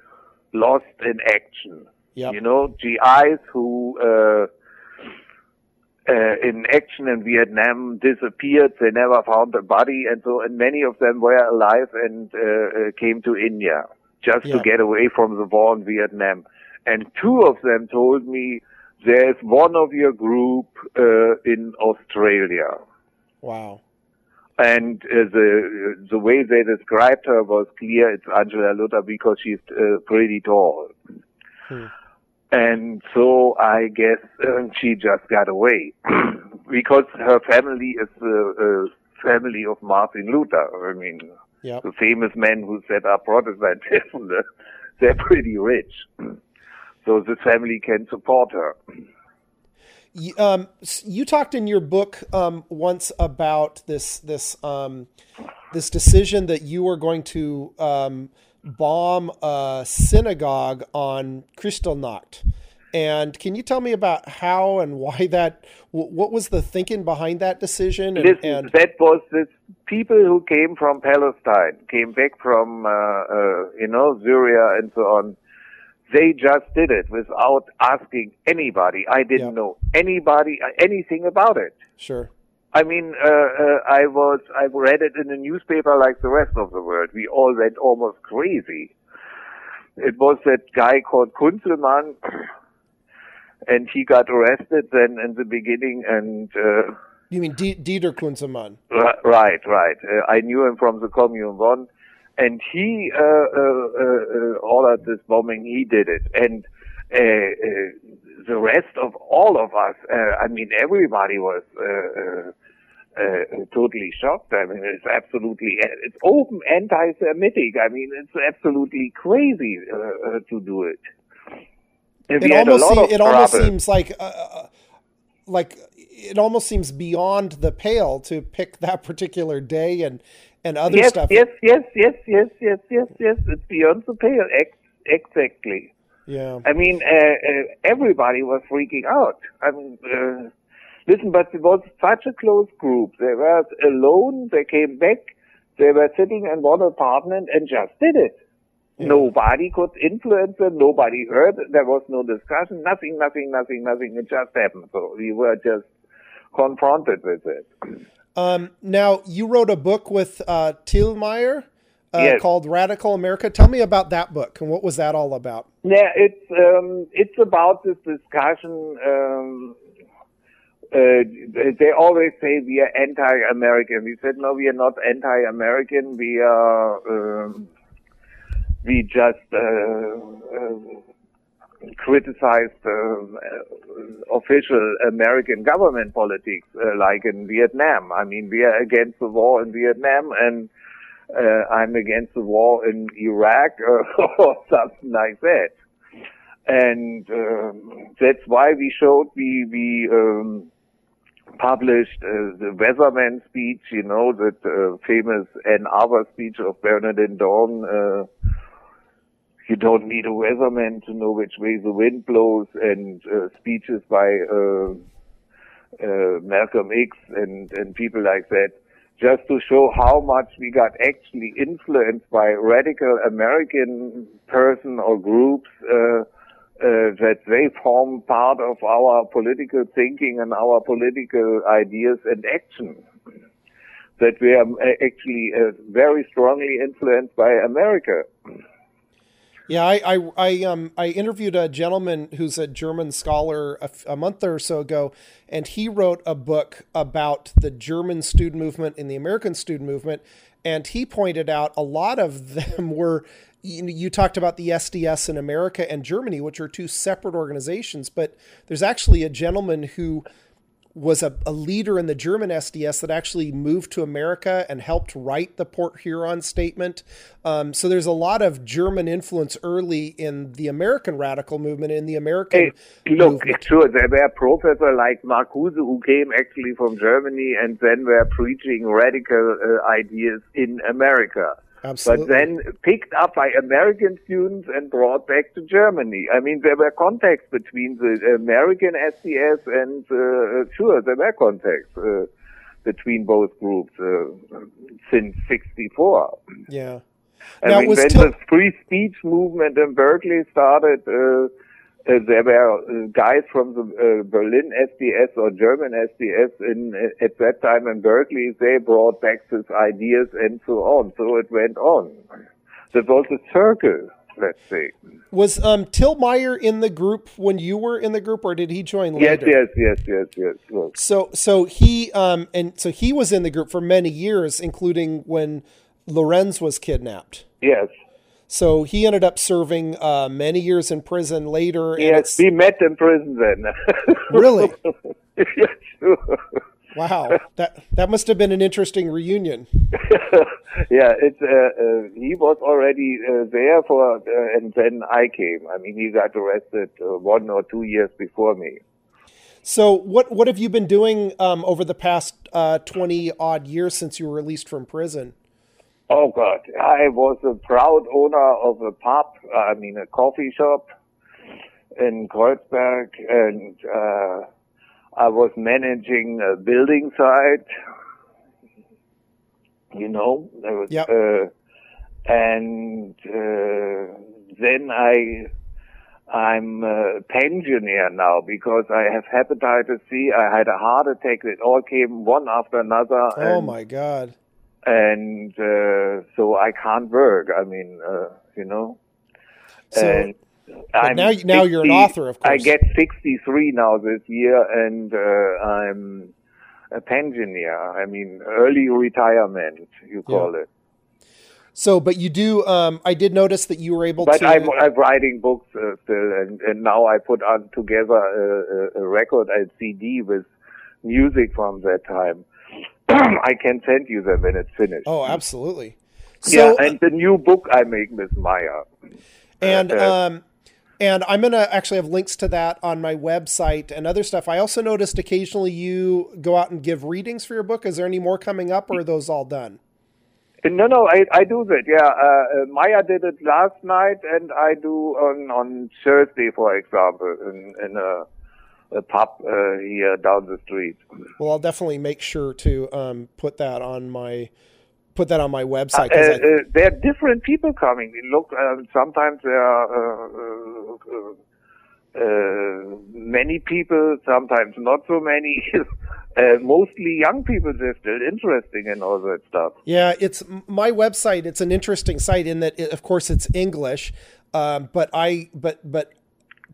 lost in action. Yep. You know, GIs who uh, uh, in action in Vietnam disappeared. They never found a body, and so and many of them were alive and uh, uh came to India just to get away from the war in Vietnam. And two of them told me there's one of your group uh, in Australia. Wow. And uh, the the way they described her was clear. It's Angela Luther because she's uh, pretty tall. Hmm. And so I guess uh, she just got away because her family is the uh, family of Martin Luther. I mean, Yep. the famous men who set up Protestantism, they're pretty rich. So the family can support her. You, um, you talked in your book um, once about this this um, this decision that you were going to um, bomb a synagogue on Kristallnacht. And can you tell me about how and why that? What was the thinking behind that decision? And, Listen, and that was this people who came from Palestine, came back from, uh, uh, you know, Syria and so on. They just did it without asking anybody. I didn't Yeah. know anybody, uh, anything about it. sure, I mean, uh, uh, I was, I read it in the newspaper like the rest of the world. We all went almost crazy. It was that guy called Kunzelmann, and he got arrested then in the beginning, and uh, you mean D- Dieter Kunzelmann? Ri- Right, right. Uh, I knew him from the Commune One, and he uh, uh, uh, uh, ordered this bombing. He did it, and uh, uh, the rest of all of us. Uh, I mean, everybody was. Uh, uh, uh, totally shocked. I mean, it's absolutely, it's open anti-Semitic. I mean, it's absolutely crazy uh, uh, to do it. And It we had a almost lot se- of it almost seems like uh, uh, like it almost seems beyond the pale to pick that particular day and and other yes, stuff. yes, yes, yes, yes, yes, yes, yes. It's beyond the pale. Ex- exactly. Yeah. I mean, uh, uh, everybody was freaking out. I mean, uh, listen, but it was such a close group. They were alone. They came back. They were sitting in one apartment and just did it. Nobody could influence them. Nobody heard. There was no discussion. Nothing, nothing, nothing, nothing. It just happened. So we were just confronted with it. Um, now you wrote a book with uh, Till Meyer uh, Yes. called Radical America. Tell me about that book and what was that all about? Yeah, it's um, it's about this discussion. Um, uh, they they always say we are anti-American. We said no, we are not anti-American. We are um, we just uh, uh, criticized uh, uh, official American government politics, uh, like in Vietnam. I mean, we are against the war in Vietnam and uh, I'm against the war in Iraq or something like that. And um, that's why we showed we we um, published uh, the Weatherman speech, you know, that uh, famous Ann Arbor speech of Bernardine Dohrn. You don't need a weatherman to know which way the wind blows, and uh, speeches by uh, uh, Malcolm X and and people like that just to show how much we got actually influenced by radical American person or groups uh, uh, that they form part of our political thinking and our political ideas and action. That we are uh, actually very strongly influenced by America. Yeah, I, I, I, um, I interviewed a gentleman who's a German scholar a month or so ago, and he wrote a book about the German student movement and the American student movement. And he pointed out a lot of them were, you talked about the SDS in America and Germany, which are two separate organizations, but there's actually a gentleman who was a, a leader in the German SDS that actually moved to America and helped write the Port Huron Statement. Um, so there's a lot of German influence early in the American radical movement, in the American Hey, look, movement. sure, there were professors like Marcuse who came actually from Germany and then were preaching radical uh, ideas in America. Absolutely. But then picked up by American students and brought back to Germany. I mean, there were contacts between the American SDS and, uh, sure, there were contacts uh, between both groups uh, since 64. yeah. I Now, mean, when Til- the free speech movement in Berkeley started, uh, uh, there were uh, guys from the uh, Berlin SDS or German SDS in uh, at that time in Berkeley. They brought back these ideas and so on. So it went on. That was a circle, let's say. Was um, Till Meyer in the group when you were in the group, or did he join Yes, later? yes, yes, yes, yes. Look. So so he um and so he was in the group for many years, including when Lorenz was kidnapped. Yes, So he ended up serving uh, many years in prison later. Yes. We met in prison then. Really? sure. Wow, that that must have been an interesting reunion. yeah, it's uh, uh, he was already uh, there for, uh, and then I came. I mean, he got arrested uh, one or two years before me. So, what what have you been doing um, over the past uh, twenty odd years since you were released from prison? Oh God, I was a proud owner of a pub. I mean, a coffee shop in Kreuzberg, and uh, I was managing a building site. You know, was, yep. uh, and uh, then I I'm a pensioner now because I have hepatitis C. I had a heart attack. It all came one after another. Oh my God! And uh, so I can't work. I mean, uh, you know. So, and now, now you're an author, of course. I get 63 now this year, and uh, I'm a pensioner. I mean, early retirement, you call yeah. it. So, but you do. Um, I did notice that you were able but to. But I'm, I'm, writing books uh, still, and, and now I put on together a, a, a record, a CD with music from that time. I can send you them when it's finished. Oh, absolutely. So, yeah, and the new book I make with Maya. And uh, um, and I'm going to actually have links to that on my website and other stuff. I also noticed occasionally you go out and give readings for your book. Is there any more coming up, or are those all done? No, no, I, I do that. Yeah, uh, uh, Maya did it last night, and I do on on Thursday, for example, in, in a, a pub uh, here down the street. Well, I'll definitely make sure to um, put that on my put that on my website. Uh, I... uh, there are different people coming. Look, um, sometimes there are uh, many people, sometimes not so many. mostly young people they're still interesting in all that stuff yeah it's my website it's an interesting site in that it, of course it's english um, but i but but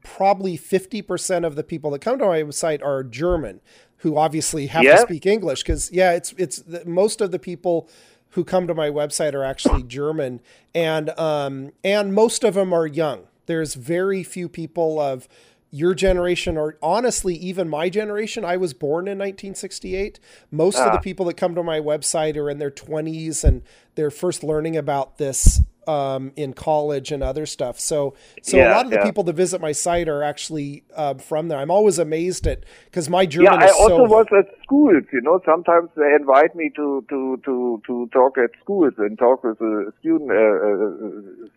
probably 50% of the people that come to my website are german who obviously have yeah. to speak english because yeah it's it's most of the people who come to my website are actually German, and um, and most of them are young. There's very few people of your generation, or honestly, even my generation. I was born in 1968. Most ah. of the ah. people that come to my website are in their 20s and they're first learning about this um, in college and other stuff. So, so yeah, a lot of the people that visit my site are actually uh, from there. I'm always amazed at because my German. Yeah, I also so... was at schools. You know, sometimes they invite me to to to to talk at schools and talk with a student. Uh, uh,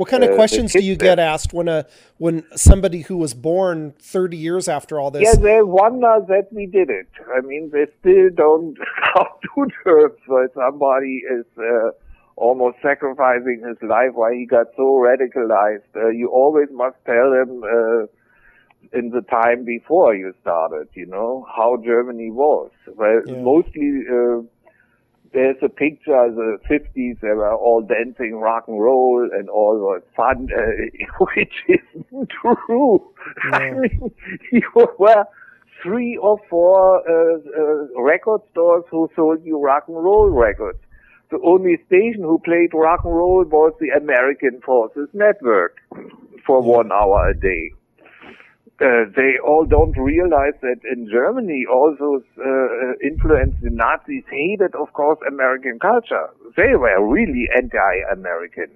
what kind of uh, questions do you get asked when a when somebody who was born 30 years after all this? Yeah, they wonder that we did it. I mean, they still don't come to terms why somebody is uh, almost sacrificing his life, why he got so radicalized. Uh, you always must tell them uh, in the time before you started, you know, how Germany was. Well, yeah. mostly uh, there's a picture of the 50s, they were all dancing rock and roll and all was fun, uh, which isn't true. Yeah. I mean, you were three or four uh, uh, record stores who sold you rock and roll records the only station who played rock and roll was the American Forces Network for one hour a day. Uh, they all don't realize that in Germany also uh, influenced the Nazis hated, of course, American culture. They were really anti-American.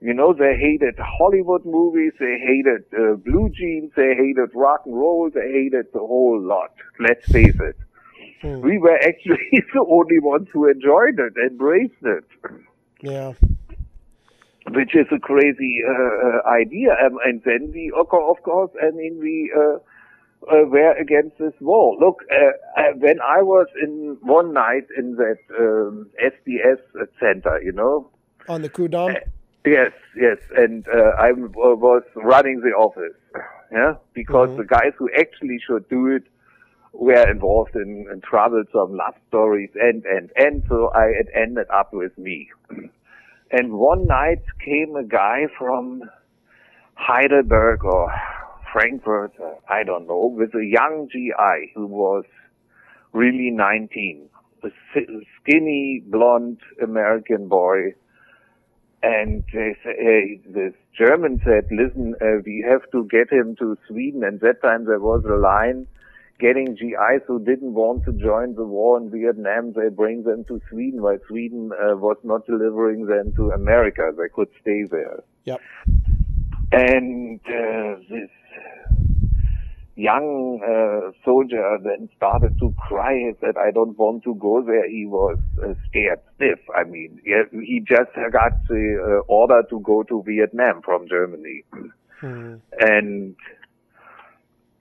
You know, they hated Hollywood movies, they hated uh, blue jeans, they hated rock and roll, they hated the whole lot. Let's face it. Hmm. We were actually the only ones who enjoyed it, embraced it. Yeah. Which is a crazy uh, uh, idea. Um, and then we, of course, I mean, we uh, uh, were against this war. Look, uh, uh, when I was in one night in that um, SDS center, you know, on the Kudamm. Yes, yes, and I was running the office. Yeah, because mm-hmm. the guys who actually should do it were involved in, in troublesome love stories and, and, and. So I, it ended up with me. And one night came a guy from Heidelberg or Frankfurt, I don't know, with a young GI who was really 19. A skinny, blonde American boy. And they say, hey, this German said, listen, uh, we have to get him to Sweden. And that time there was a line getting GIs who didn't want to join the war in Vietnam. They bring them to Sweden, while Sweden uh, was not delivering them to America. They could stay there. Yep. And uh, this young uh, soldier then started to cry that I don't want to go there. He was uh, scared stiff. I mean, he, he just got the uh, order to go to Vietnam from Germany. Hmm. And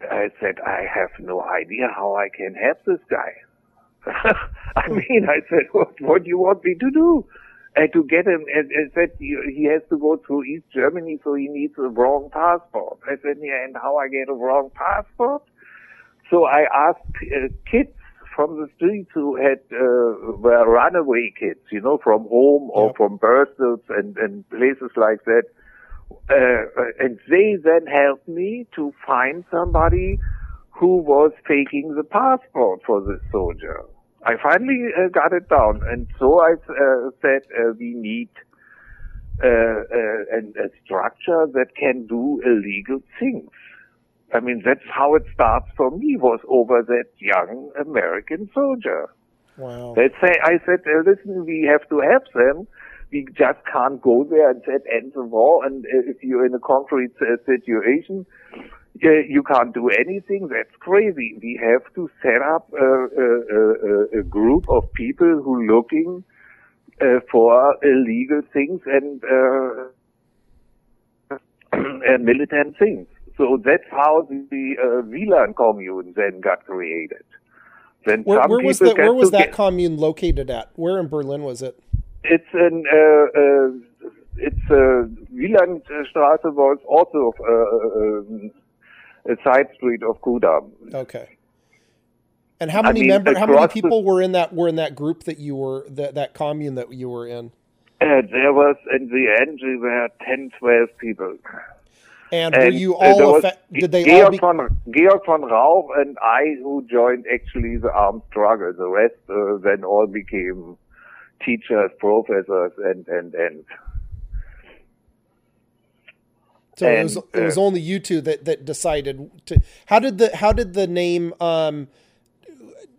I said, I have no idea how I can help this guy. I mean, I said, what, what do you want me to do? And to get him, and, and said he, he has to go through East Germany, so he needs a wrong passport. I said, yeah, and how I get a wrong passport? So I asked uh, kids from the streets who had uh, were runaway kids, you know, from home or from birthdays and and places like that. Uh, and they then helped me to find somebody who was faking the passport for this soldier. I finally uh, got it down, and so I uh, said uh, we need uh, uh, an, a structure that can do illegal things. I mean, that's how it starts for me. Was over that young American soldier. Wow. They say, I said, listen, we have to help them. We just can't go there and said end the war. And uh, if you're in a concrete uh, situation, uh, you can't do anything. That's crazy. We have to set up a, a, a, a group of people who are looking uh, for illegal things and uh, and militant things. So that's how the, uh, Wieland commune then got created. Then Where, some where was the, where was that commune located at? Where in Berlin was it? It's an uh, uh, it's uh, Wielandstraße was also uh, uh, a side street of Kudamm. Okay. And how I many mean, member how many people were in that were in that group that you were that that commune that you were in? Uh, there was in the end we were 10, 12 people. And, were And, you uh, all affe- did they Georg all be von Georg von Rauch and I who joined actually the armed struggle. The rest uh, then all became teachers, professors, and and and So it was And, it was uh, only you two that that decided to. How did the how did the name? Um,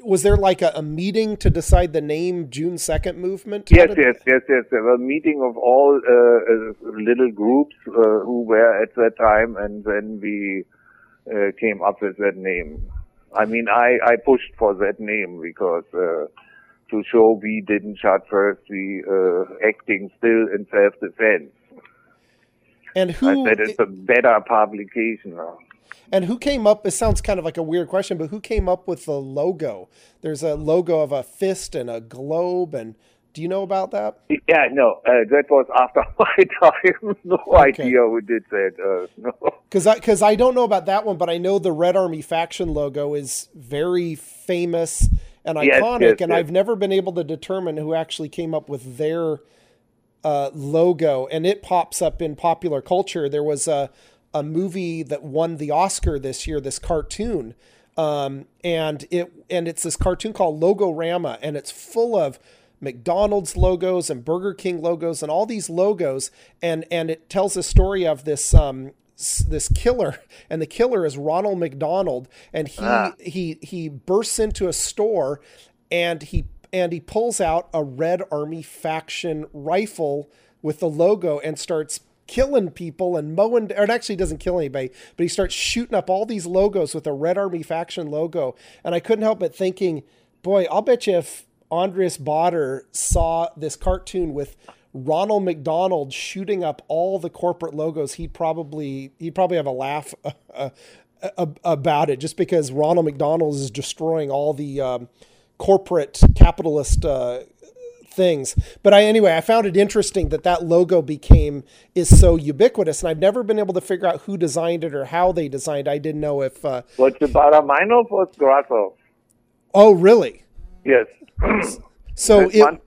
was there like a, a meeting to decide the name June Second movement? How Yes, did- yes, yes, yes. There was a meeting of all uh, uh, little groups uh, who were at that time, and then we uh, came up with that name. I mean, I, I pushed for that name because uh, to show we didn't shut first, we uh, acting still in self-defense. And who? I said it's a better publication. and who came up? It sounds kind of like a weird question, but who came up with the logo? There's a logo of a fist and a globe, and do you know about that? Yeah, no, uh, that was after my time. no idea who did that. Uh, no. Because I because I don't know about that one, but I know the Red Army faction logo is very famous and Yes, iconic, yes, and yes. I've never been able to determine who actually came up with their uh, logo. And it pops up in popular culture. There was a a movie that won the Oscar this year, this cartoon, um, and it and it's this cartoon called Logorama, and it's full of McDonald's logos and Burger King logos and all these logos, and and it tells a story of this um, this killer, and the killer is Ronald McDonald, and he Ah. he he bursts into a store, and he and he pulls out a Red Army faction rifle with the logo and starts killing people and mowing or it actually doesn't kill anybody but he starts shooting up all these logos with a red army faction logo and i couldn't help but thinking boy i'll bet you if andreas Baader saw this cartoon with ronald mcdonald shooting up all the corporate logos he'd probably he'd probably have a laugh uh, uh, about it just because ronald mcdonald is destroying all the um, corporate capitalist uh, things. But I anyway, I found it interesting that that logo became is so ubiquitous, and I've never been able to figure out who designed it or how they designed. it. I didn't know if. Uh, But the Baader-Meinhof was Grashof. oh, really? Yes. So it.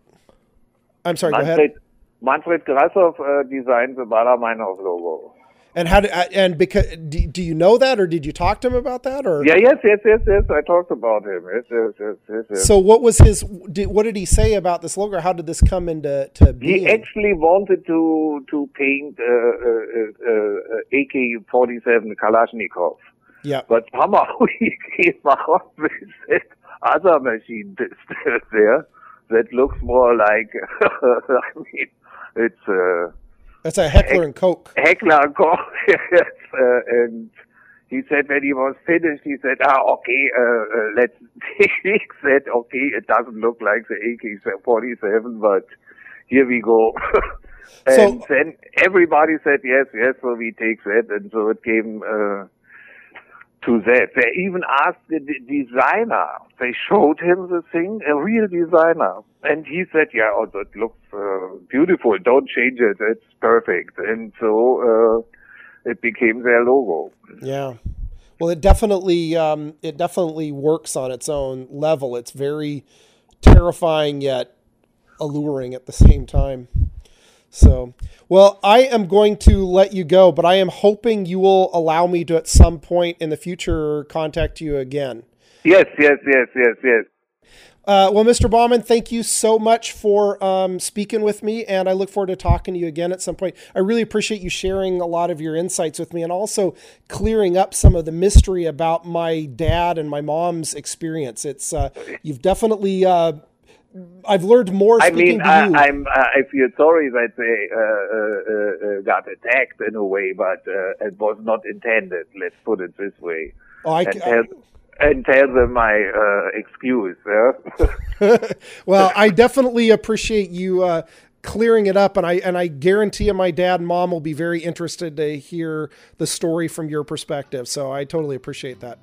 I'm sorry. Go ahead. Manfred, Manfred uh, designed the Baader-Meinhof logo. And how did I- and because do, do you know that or did you talk to him about that or? Yeah, yes, yes, yes, yes. I talked about him. Yes, yes, yes, yes. So what was his? Did, what did he say about this logo? How did this come into to being? he actually wanted to to paint uh, uh, uh, uh, AK-47 Kalashnikov. Yeah. But somehow he came out with that other machine there that looks more like, I mean, it's uh, That's a Heckler and Koch. Heckler and Koch. yes, uh, and he said when he was finished, he said, ah, okay, uh, uh, let's fix it. Okay, it doesn't look like the AK-47, but here we go. and So- then everybody said yes, yes, so we take that, and so it came uh, to that. They even asked the designer. They showed him the thing, a real designer, and he said, "Yeah, oh, that looks uh, beautiful. Don't change it. It's perfect." And so uh, it became their logo. Yeah. Well, it definitely um, it definitely works on its own level. It's very terrifying yet alluring at the same time. So, well, I am going to let you go, but I am hoping you will allow me to at some point in the future contact you again. Yes, yes, yes, yes, yes. Uh, well, Mr. Baumann, thank you so much for um, speaking with me, and I look forward to talking to you again at some point. I really appreciate you sharing a lot of your insights with me and also clearing up some of the mystery about my dad and my mom's experience. It's uh, you've definitely uh, I've learned more I mean, I. I'm uh, I feel sorry that they uh, uh, uh, got attacked in a way, but uh, it was not intended. Let's put it this way. Oh, I, and tell, and tell them my uh, excuse. Yeah? well, I definitely appreciate you uh, clearing it up, and I and I guarantee you, my dad and mom will be very interested to hear the story from your perspective. So I totally appreciate that.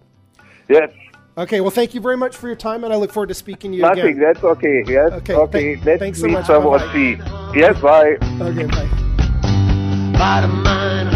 yes. Okay, well, thank you very much for your time, and I look forward to speaking to you Nothing. again. That's okay. Yes. Okay, Okay. thank- Let's thanks so meet much. someone. Bye-bye. See. Yes. Bye. Okay, bye. Bottom line.